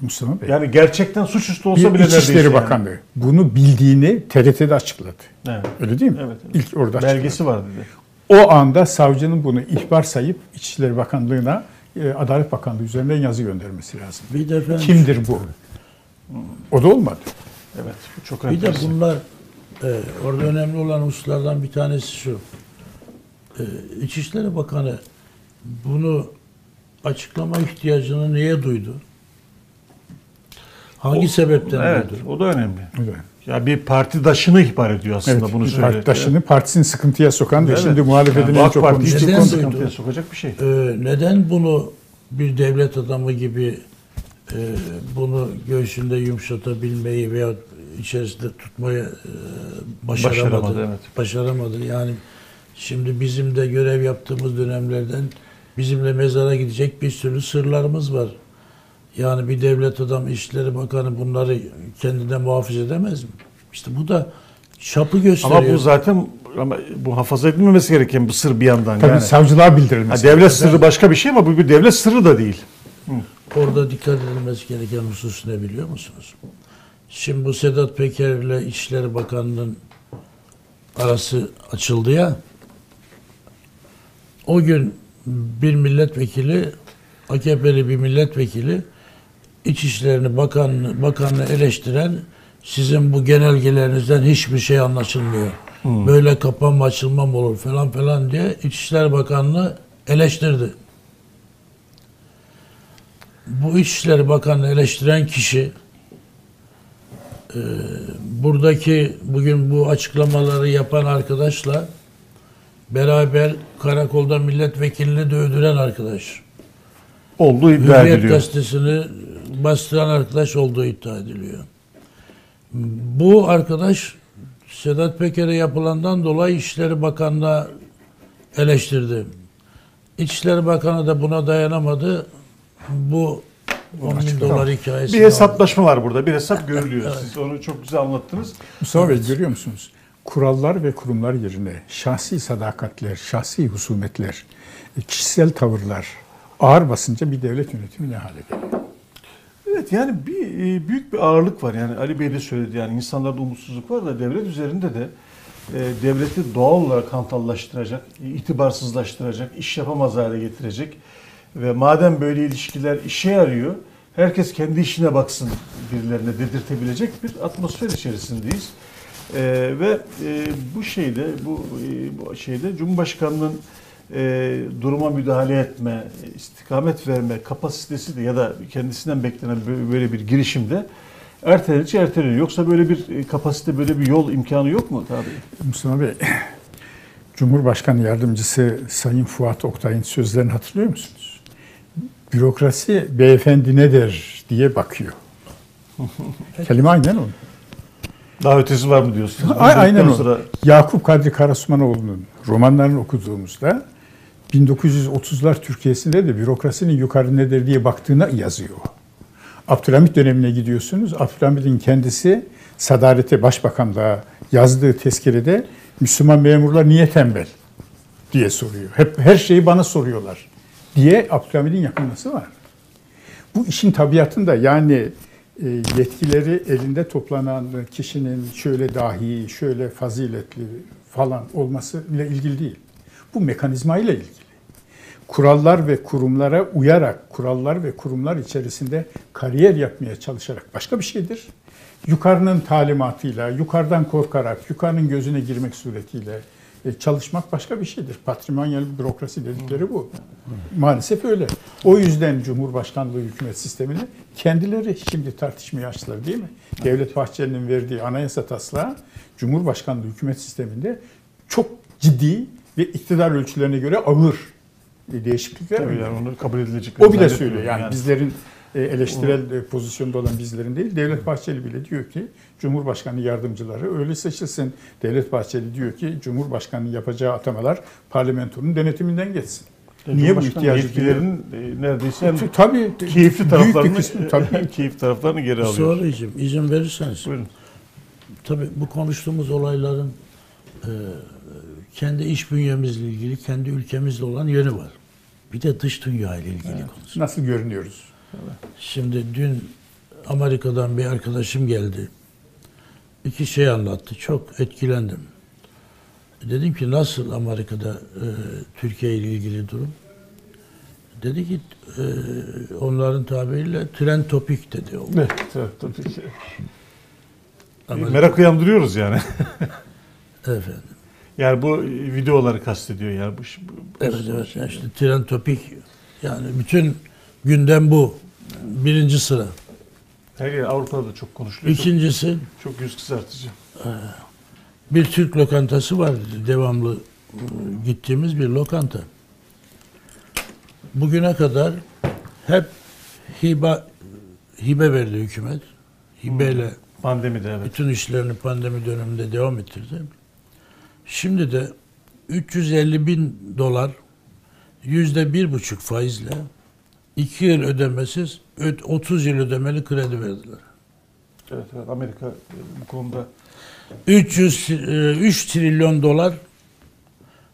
Mustafa Bey, Yani gerçekten suçüstü olsa bir bile neredeyse İçişleri yani. Bakanlığı bunu bildiğini TRT'de açıkladı. Evet. Öyle değil mi? Evet, evet. İlk orada açıkladı. Belgesi var dedi. O anda savcının bunu ihbar sayıp İçişleri Bakanlığı'na e, Adalet Bakanlığı üzerinden yazı göndermesi lazım. Bir de efendim, Kimdir bu? O da olmadı. Evet. Bu çok Bir de bunlar e, orada önemli olan hususlardan bir tanesi şu. E, İçişleri Bakanı bunu açıklama ihtiyacını niye duydu? Hangi sebepten Evet, duydu? o da önemli. Öyle. Ya bir partidaşını ihbar ediyor aslında Evet, bunu söylüyor. partidaşını partisini sıkıntıya sokan ve Evet. şimdi muhalefetin Yani en çok Parti konuştuğu konu. duydu? sıkıntıya sokacak bir şey. E, neden bunu bir devlet adamı gibi e, bunu göğsünde yumuşatabilmeyi veya içerisinde tutmayı e, başaramadı. Başaramadı, evet. Başaramadı. Yani şimdi bizim de görev yaptığımız dönemlerden bizimle mezara gidecek bir sürü sırlarımız var. Yani bir devlet adamı, İşleri Bakanı bunları kendine muhafaza edemez mi? İşte bu da çapı gösteriyor. Ama bu zaten ama bu muhafaza edilmemesi gereken bir sır bir yandan. Tabii yani. savcılığa Ha, bildirilmesi. devlet sırrı başka bir şey ama bu bir devlet sırrı da değil. Orada dikkat edilmesi gereken husus ne biliyor musunuz? Şimdi bu Sedat Peker ile İçişleri Bakanı'nın arası açıldı ya. O gün bir milletvekili, AKP'li bir milletvekili İçişlerini Bakanını, bakanını eleştiren sizin bu genelgelerinizden hiçbir şey anlaşılmıyor. Böyle kapanma açılma mı olur falan falan diye İçişleri Bakanlığı eleştirdi. Bu İçişleri Bakanı'nı eleştiren kişi e, buradaki bugün bu açıklamaları yapan arkadaşla beraber karakolda milletvekilini de öldüren arkadaş. Olduğu iddia Hürriyet ediliyor. gazetesini bastıran arkadaş olduğu iddia ediliyor. Bu arkadaş Sedat Peker'e yapılandan dolayı İçişleri Bakanı'na eleştirdi. İçişleri Bakanı da buna dayanamadı. Bu 10 bin dolar hikayesi. Bir hesaplaşma var burada. Bir hesap görülüyor. Siz onu çok güzel anlattınız. Mustafa Bey görüyor musunuz? Kurallar ve kurumlar yerine şahsi sadakatler, şahsi husumetler, e, kişisel tavırlar ağır basınca bir devlet yönetimi ne hale geliyor? Evet yani bir e, büyük bir ağırlık var. Yani Ali Bey de söyledi yani insanlarda umutsuzluk var da devlet üzerinde de e, devleti doğal olarak hantallaştıracak, itibarsızlaştıracak, iş yapamaz hale getirecek ve madem böyle ilişkiler işe yarıyor, herkes kendi işine baksın birilerine dedirtebilecek bir atmosfer içerisindeyiz. E, ve e, bu şeyde bu, e, bu şeyde Cumhurbaşkanlığının e, duruma müdahale etme, istikamet verme kapasitesi de ya da kendisinden beklenen bö- böyle bir girişimde erteledikçe erteleniyor. Yoksa böyle bir e, kapasite, böyle bir yol imkanı yok mu tabii? Mustafa Bey, Cumhurbaşkanı Yardımcısı Sayın Fuat Oktay'ın sözlerini hatırlıyor musunuz? Bürokrasi beyefendi ne der diye bakıyor. Kelime aynen o. Daha ötesi var mı diyorsunuz? A- Aynen o. Yakup Kadri Karasmanoğlu'nun romanlarını okuduğumuzda 1930'lar Türkiye'sinde de bürokrasinin yukarı nedir diye baktığına yazıyor. Abdülhamit dönemine gidiyorsunuz. Abdülhamit'in kendisi Sadarete Başbakanlığa yazdığı tezkerede Müslüman memurlar niye tembel diye soruyor. Hep her şeyi bana soruyorlar diye Abdülhamit'in yakınması var. Bu işin tabiatında yani yetkileri elinde toplanan kişinin şöyle dahi, şöyle faziletli falan olması ile ilgili değil. Bu mekanizma ile ilgili. Kurallar ve kurumlara uyarak, kurallar ve kurumlar içerisinde kariyer yapmaya çalışarak başka bir şeydir. Yukarının talimatıyla, yukarıdan korkarak, yukarının gözüne girmek suretiyle e, çalışmak başka bir şeydir. Patrimonyal bürokrasi dedikleri bu. Maalesef öyle. O yüzden Cumhurbaşkanlığı hükümet sistemini kendileri şimdi tartışmaya açtılar değil mi? Devlet Bahçeli'nin verdiği anayasa taslağı Cumhurbaşkanlığı hükümet sisteminde çok ciddi ve iktidar ölçülerine göre ağır değişiklikler Tabii yani onu kabul edilecek. O bile söylüyor. Yani, bizlerin e, eleştirel e, pozisyonda olan bizlerin değil. Devlet Bahçeli bile diyor ki Cumhurbaşkanı yardımcıları öyle seçilsin. Devlet Bahçeli diyor ki Cumhurbaşkanı yapacağı atamalar parlamentonun denetiminden geçsin. Ya Niye bu ihtiyacı yetkilerin e, neredeyse en Tabii keyifli taraflarını kısmı tabii. keyif taraflarını geri alıyor. Sonraycığım izin verirseniz. Buyurun. Tabii bu konuştuğumuz olayların e, kendi iş bünyemizle ilgili, kendi ülkemizle olan yönü var. Bir de dış dünya ile ilgili konusu. Nasıl görünüyoruz? Şimdi dün Amerika'dan bir arkadaşım geldi. İki şey anlattı. Çok etkilendim. Dedim ki nasıl Amerika'da e, Türkiye ile ilgili durum? Dedi ki e, onların tabiriyle tren topik dedi. O. Evet, ki. Amerika- Merak uyandırıyoruz yani. Efendim. Yani bu videoları kastediyor yani bu. bu- bu- Evet evet. Yani işte tren topik yani bütün gündem bu. Birinci sıra. Her yer Avrupa'da da çok konuşuluyor. İkincisi çok yüz kızartıcı. bir Türk lokantası var. Devamlı e, gittiğimiz bir lokanta. Bugüne kadar hep hibe hibe verdi hükümet. Hibeyle Pandemide evet. bütün işlerini pandemi döneminde devam ettirdi. Şimdi de 350 bin dolar yüzde bir buçuk faizle iki yıl ödemesiz ö- 30 yıl ödemeli kredi verdiler. Evet, evet. Amerika e, bu konuda 300 e, 3 trilyon dolar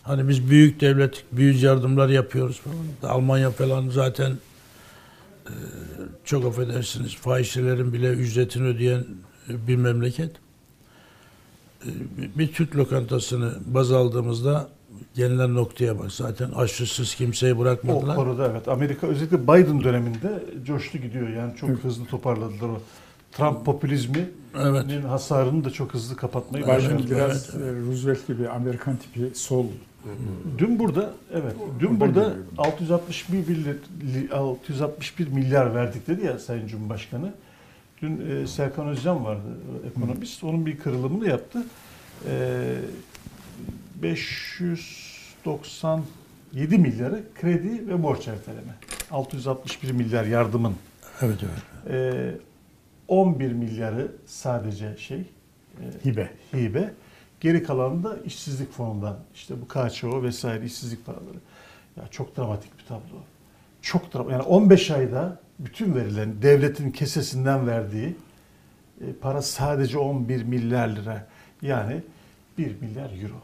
hani biz büyük devlet büyük yardımlar yapıyoruz falan. Almanya falan zaten e, çok affedersiniz fahişelerin bile ücretini ödeyen e, bir memleket. E, Bir Türk lokantasını baz aldığımızda gelinen noktaya bak. Zaten aşısız kimseyi o bırakmadılar. konuda evet Amerika özellikle Biden döneminde coştu gidiyor. Yani çok hızlı toparladılar o. Trump popülizminin Evet. hasarını da çok hızlı kapatmayı Evet, Biden başardı. biraz e, Roosevelt gibi Amerikan tipi sol. Dün burada evet dün burada geliyorum. 661 milyar, 661 milyar verdik dedi ya Sayın Cumhurbaşkanı. Dün e, Serkan Özcan vardı ekonomist. Onun bir kırılımını yaptı. E, 597 milyarı kredi ve borç erteleme. 661 milyar yardımın Evet evet. e, 11 milyarı sadece şey e, Hibe. hibe. Geri kalanı da işsizlik fonundan işte bu KÇO vesaire işsizlik paraları. Ya çok dramatik bir tablo. Çok dramatik. Yani 15 ayda bütün verilen devletin kesesinden verdiği e, para sadece 11 milyar lira. Yani 1 milyar euro.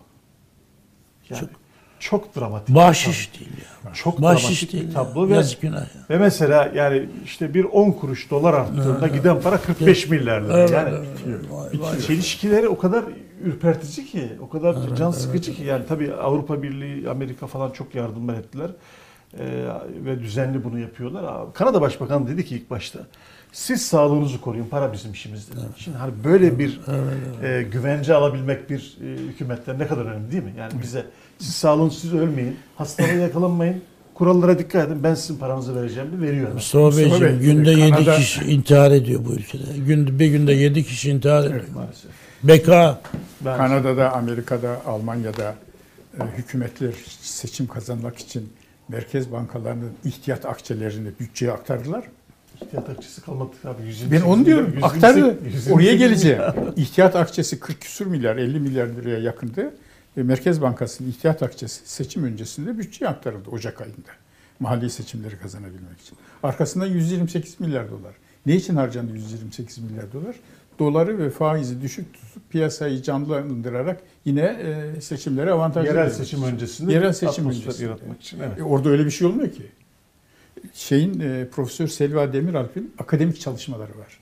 Yani çok, Çok- dramatik. Bahşiş değil ya. tablo. Çok Bahşiş dramatik değil. bir ya. tablo ve günah ya. ve mesela yani işte bir 10 kuruş dolar arttığında giden para 45 milyar lira. Evet, yani evet, çelişkileri o kadar ürpertici ki, o kadar can sıkıcı ki. Yani tabii Avrupa Birliği, Amerika falan çok yardımlar ettiler. Ee, ve düzenli bunu yapıyorlar. Kanada Başbakanı dedi ki ilk başta, siz sağlığınızı koruyun, para bizim işimiz dedi. Şimdi hani böyle bir e, güvence alabilmek bir e, hükümetten ne kadar önemli değil mi? Yani bize siz sağlığınızı siz ölmeyin, hastalığa yakalanmayın, kurallara dikkat edin, ben sizin paranızı vereceğim de veriyor. Mustafa Beyciğim Bey, günde Kanada- 7 kişi intihar ediyor bu ülkede. Günde, bir günde 7 kişi intihar ediyor. Maalesef. Beka Ben, Kanada'da, Amerika'da, Almanya'da e, hükümetler seçim kazanmak için merkez bankalarının ihtiyat akçelerini bütçeye aktardılar. İhtiyat akçesi kalmadı abi. 128 Ben onu diyorum. milyar, Aktardı. 128 Oraya geleceğim. İhtiyat akçesi 40 küsür milyar, 50 milyar liraya yakındı. Ve Merkez Bankası'nın ihtiyat akçesi seçim öncesinde bütçeye aktarıldı Ocak ayında. Mahalli seçimleri kazanabilmek için. Arkasından 128 milyar dolar. Ne için harcandı 128 milyar dolar? Doları ve faizi düşük tutup piyasayı canlandırarak yine e, seçimlere avantajlı. Yerel seçim için. öncesinde Yerel seçim öncesinde. yaratmak için. Evet. E, orada öyle bir şey olmuyor ki. Şeyin e, Profesör Selva Demiralp'in akademik çalışmaları var.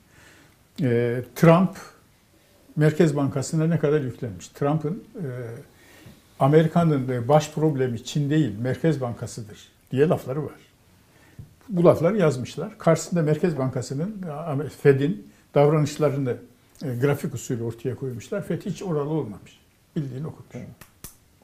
E, Trump Merkez Bankası'na ne kadar yüklenmiş? Trump'ın e, Amerika'nın e, baş problemi Çin değil, Merkez Bankası'dır diye lafları var. Bu lafları yazmışlar. Karşısında Merkez Bankası'nın, e, Fed'in davranışlarını e, grafik usulü ortaya koymuşlar. Fed hiç oralı olmamış. Bildiğini okumuş. Evet.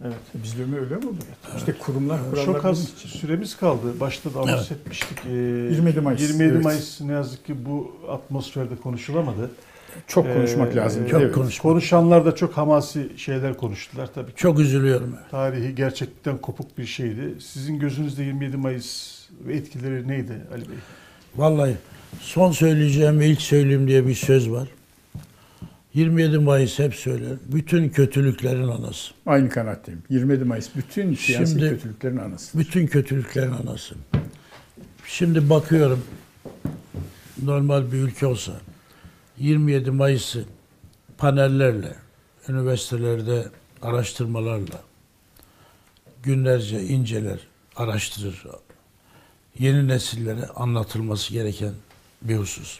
E, Bizde mi öyle mi olur? İşte kurumlar, kurallar Çok az için. süremiz kaldı. Başta da anons Evet. etmiştik. Ee, 27 Mayıs, 27 evet. Mayıs ne yazık ki bu atmosferde konuşulamadı. Çok konuşmak Ee, lazım. çok evet. konuş- Konuşanlar da çok hamasi şeyler konuştular tabii. çok üzülüyorum. Tarihi gerçekten kopuk bir şeydi. Sizin gözünüzde 27 Mayıs ve etkileri neydi Ali Bey? Vallahi son söyleyeceğim ve ilk söyleyeyim diye bir söz var. 27 Mayıs hep söyler. Bütün kötülüklerin anası. Aynı kanaatteyim. 27 Mayıs bütün siyasi Şimdi- kötülüklerin anası. Bütün kötülüklerin anası. Şimdi bakıyorum normal bir ülke olsa 27 Mayıs'ı panellerle, üniversitelerde araştırmalarla günlerce inceler, araştırır. Yeni nesillere anlatılması gereken bir husus.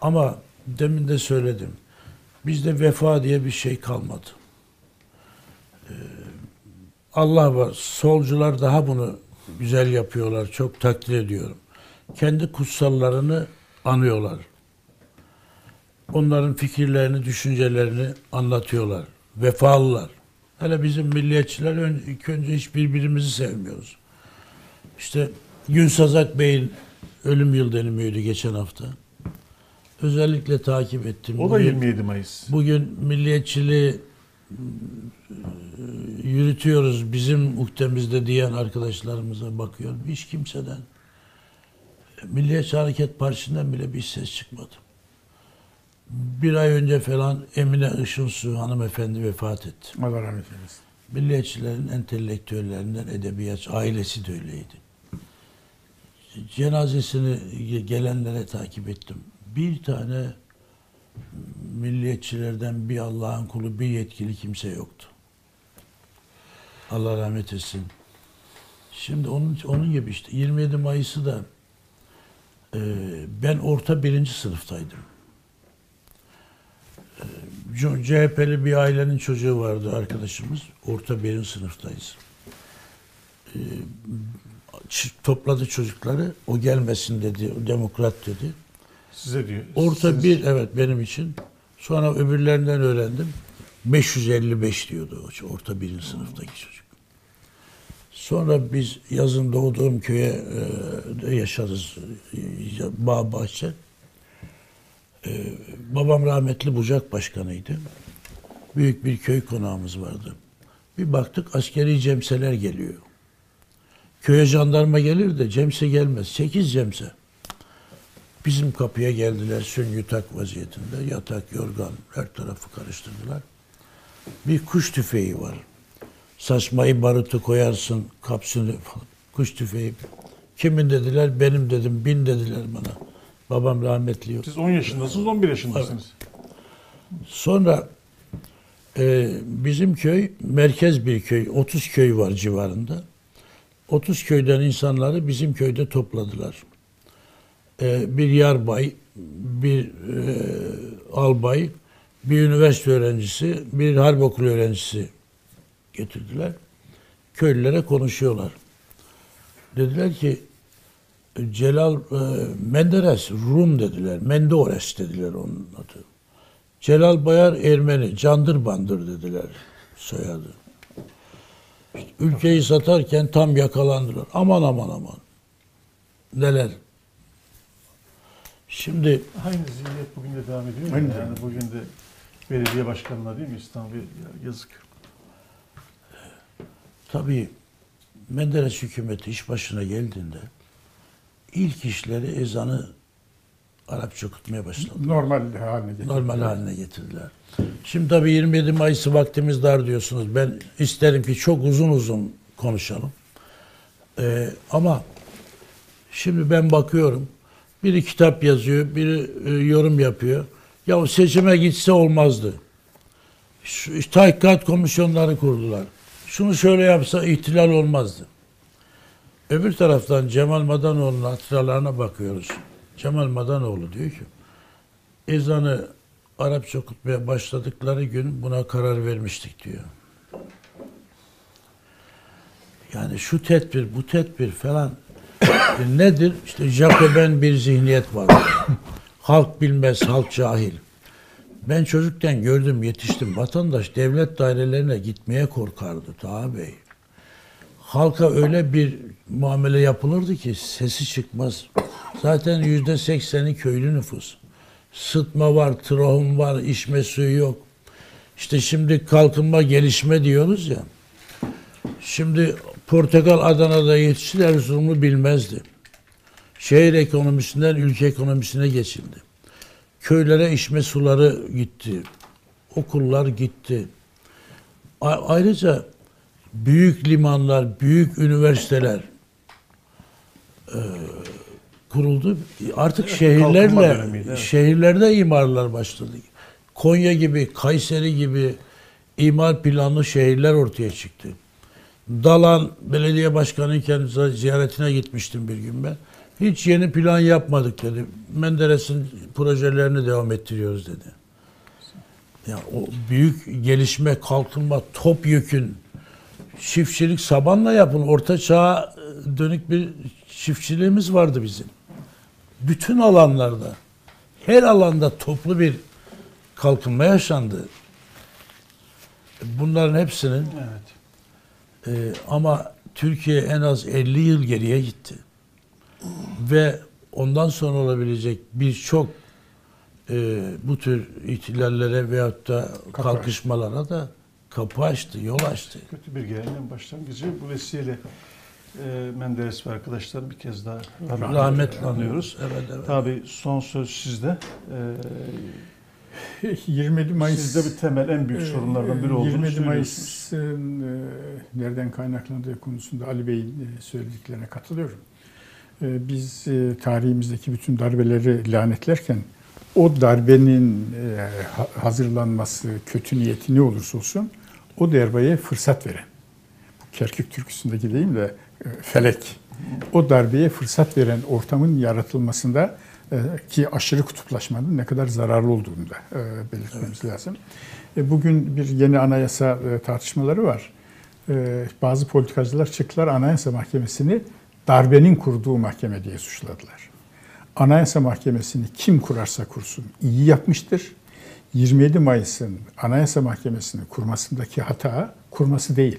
Ama demin de söyledim. Bizde vefa diye bir şey kalmadı. Allah var. Solcular daha bunu güzel yapıyorlar. Çok takdir ediyorum. Kendi kutsallarını anıyorlar. Onların fikirlerini, düşüncelerini anlatıyorlar. Vefalılar. Hele bizim milliyetçiler ön- ilk önce hiç birbirimizi sevmiyoruz. İşte Günsazak Bey'in ölüm yıl dönümüydü geçen hafta. Özellikle takip ettim. O da Bugün- 27 Mayıs. Bugün milliyetçiliği e, yürütüyoruz bizim ukdemizde diyen arkadaşlarımıza bakıyorum. Hiç kimseden Milliyetçi Hareket Partisi'nden bile bir ses çıkmadı. Bir ay önce falan Emine Işınsu hanımefendi vefat etti. Allah rahmet eylesin. Milliyetçilerin entelektüellerinden edebiyat ailesi de öyleydi. Cenazesini gelenlere takip ettim. Bir tane milliyetçilerden bir Allah'ın kulu, bir yetkili kimse yoktu. Allah rahmet etsin. Şimdi onun onun gibi işte 27 Mayıs'ı da e, ben orta birinci sınıftaydım. E, CHP'li bir ailenin çocuğu vardı arkadaşımız. Orta birinci sınıftayız. E, topladı çocukları. O gelmesin dedi. O demokrat dedi. Size diyor. Orta Siz- bir evet benim için. Sonra öbürlerinden öğrendim. 555 diyordu o orta birinci sınıftaki çocuk. Sonra biz yazın doğduğum köye e, yaşarız. Bağ bahçe. E, babam rahmetli Bucak Başkanıydı. Büyük bir köy konağımız vardı. Bir baktık askeri cemseler geliyor. Köye jandarma gelir de cemse gelmez. Sekiz cemse. Bizim kapıya geldiler süngü tak vaziyetinde. Yatak, yorgan her tarafı karıştırdılar. Bir kuş tüfeği var. Saçmayı barutu koyarsın kapsını falan. Kuş tüfeği. Kimin dediler? Benim dedim. Bin dediler bana. Babam rahmetli yok. Siz 10 yaşındasınız, 11 yaşındasınız. Sonra e, bizim köy merkez bir köy. 30 köy var civarında. 30 köyden insanları bizim köyde topladılar. E, bir yarbay, bir e, albay, bir üniversite öğrencisi, bir harp okulu öğrencisi getirdiler. Köylülere konuşuyorlar. Dediler ki Celal e, Menderes Rum dediler. Menderes dediler onun adı. Celal Bayar Ermeni, candır bandır dediler soyadı. İşte ülkeyi satarken tam yakalandılar. Aman aman aman. Neler. Şimdi Aynı zihniyet bugün de devam ediyor. Aynı Yani bugün de belediye başkanına değil mi İstanbul ya yazık. tabii Menderes hükümeti iş başına geldiğinde ilk işleri ezanı Arapça okutmaya başladı. Normal haline getirdi. normal haline getirdiler. Şimdi tabii 27 Mayıs'ı vaktimiz dar diyorsunuz. Ben isterim ki çok uzun uzun konuşalım. Ee, ama şimdi ben bakıyorum. Biri kitap yazıyor, biri e, yorum yapıyor. Ya seçime gitse olmazdı. Şu, tahkikat komisyonları kurdular. Şunu şöyle yapsa ihtilal olmazdı. Öbür taraftan Cemal Madanoğlu'nun hatıralarına bakıyoruz. Cemal Madanoğlu diyor ki, ezanı Arapça okutmaya başladıkları gün buna karar vermiştik diyor. Yani şu tedbir, bu tedbir falan nedir? İşte Jacoben bir zihniyet var. halk bilmez, halk cahil. Ben çocukken gördüm, yetiştim. Vatandaş devlet dairelerine gitmeye korkardı Taha Bey. Halka öyle bir muamele yapılırdı ki sesi çıkmaz. Zaten yüzde sekseni köylü nüfus. Sıtma var, trahum var, içme suyu yok. İşte şimdi kalkınma, gelişme diyoruz ya. Şimdi portakal Adana'da yetişti, Erzurumlu bilmezdi. Şehir ekonomisinden ülke ekonomisine geçildi. Köylere içme suları gitti. Okullar gitti. A- ayrıca büyük limanlar, büyük üniversiteler e, kuruldu. Artık Kalkınma şehirlerle dönemiydi, evet. şehirlerde imarlar başladı. Konya gibi, Kayseri gibi imar planlı şehirler ortaya çıktı. Dalan belediye başkanıyken ziyaretine gitmiştim bir gün ben. Hiç yeni plan yapmadık dedi. Menderes'in projelerini devam ettiriyoruz dedi. Ya o büyük gelişme, kalkınma, topyekün çiftçilik sabanla yapın. Orta çağa dönük bir çiftçiliğimiz vardı bizim. Bütün alanlarda, her alanda toplu bir kalkınma yaşandı. Bunların hepsinin Evet. Ee, ama Türkiye en az 50 yıl geriye gitti. Ve ondan sonra olabilecek birçok e, bu tür ihtilallere veyahut da Kapı kalkışmalara da kapı açtı, yol açtı. Kötü bir geleneğin başlangıcı. Bu vesileyle e, Menderes ve arkadaşlar bir kez daha rahmetle anıyoruz. Evet, evet. Tabii son söz sizde. E, 27 Mayıs Sizde bir temel en büyük sorunlardan biri olduğunu 27 söylüyorsunuz. Mayıs'ın e, nereden kaynaklandığı konusunda Ali Bey'in e, söylediklerine katılıyorum. E, Biz e, tarihimizdeki bütün darbeleri lanetlerken o darbenin e, ha- hazırlanması, kötü niyeti ne olursa olsun o darbeye fırsat veren, bu Kerkük türküsündeki deyim de e, felek, o darbeye fırsat veren ortamın yaratılmasında e, ki aşırı kutuplaşmanın ne kadar zararlı olduğunu da e, belirtmemiz lazım. E, Bugün bir yeni anayasa e, tartışmaları var. E, Bazı politikacılar çıktılar Anayasa Mahkemesi'ni darbenin kurduğu mahkeme diye suçladılar. Anayasa Mahkemesi'ni kim kurarsa kursun iyi yapmıştır. 27 Mayıs'ın Anayasa Mahkemesi'ni kurmasındaki hata kurması değil.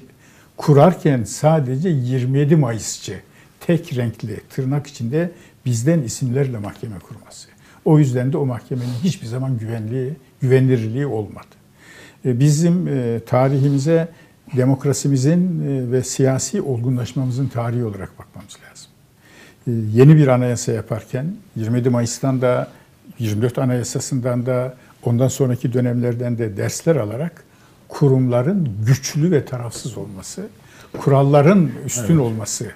Kurarken sadece 27 Mayısçı tek renkli tırnak içinde bizden isimlerle mahkeme kurması. O yüzden de o mahkemenin hiçbir zaman güvenliği, güvenilirliği olmadı. E, Bizim e, tarihimize demokrasimizin e, ve siyasi olgunlaşmamızın tarihi olarak bakmamız lazım. Yeni bir anayasa yaparken 27 Mayıs'tan da 24 Anayasası'ndan da ondan sonraki dönemlerden de dersler alarak kurumların güçlü ve tarafsız olması, kuralların üstün olması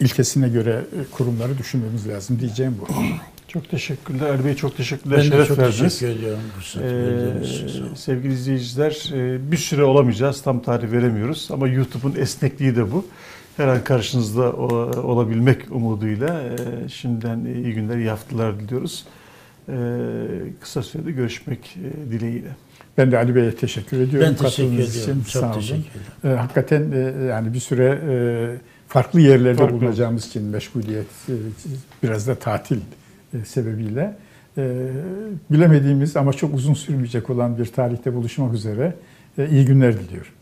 ilkesine göre e, kurumları düşünmemiz lazım diyeceğim bu. Çok teşekkürler. Ali Bey çok teşekkürler. Ben de Şeref çok verdiniz. teşekkür ediyorum. fırsat verdiğiniz için. Sağ olun. Ee, sevgili izleyiciler e, bir süre olamayacağız. Tam tarih veremiyoruz. Ama YouTube'un esnekliği de bu. Her an karşınızda olabilmek umuduyla e, şimdiden iyi günler, iyi haftalar diliyoruz. Kısa sürede görüşmek dileğiyle. Ben de Ali Bey'e teşekkür ediyorum. Ben teşekkür ediyorum. için. Çok Sağ olun. teşekkür ederim. Hakikaten yani bir süre e, farklı yerlerde Farklı bulunacağımız için meşguliyet, e, biraz da tatil e, sebebiyle e, bilemediğimiz ama çok uzun sürmeyecek olan bir tarihte buluşmak üzere iyi günler diliyorum.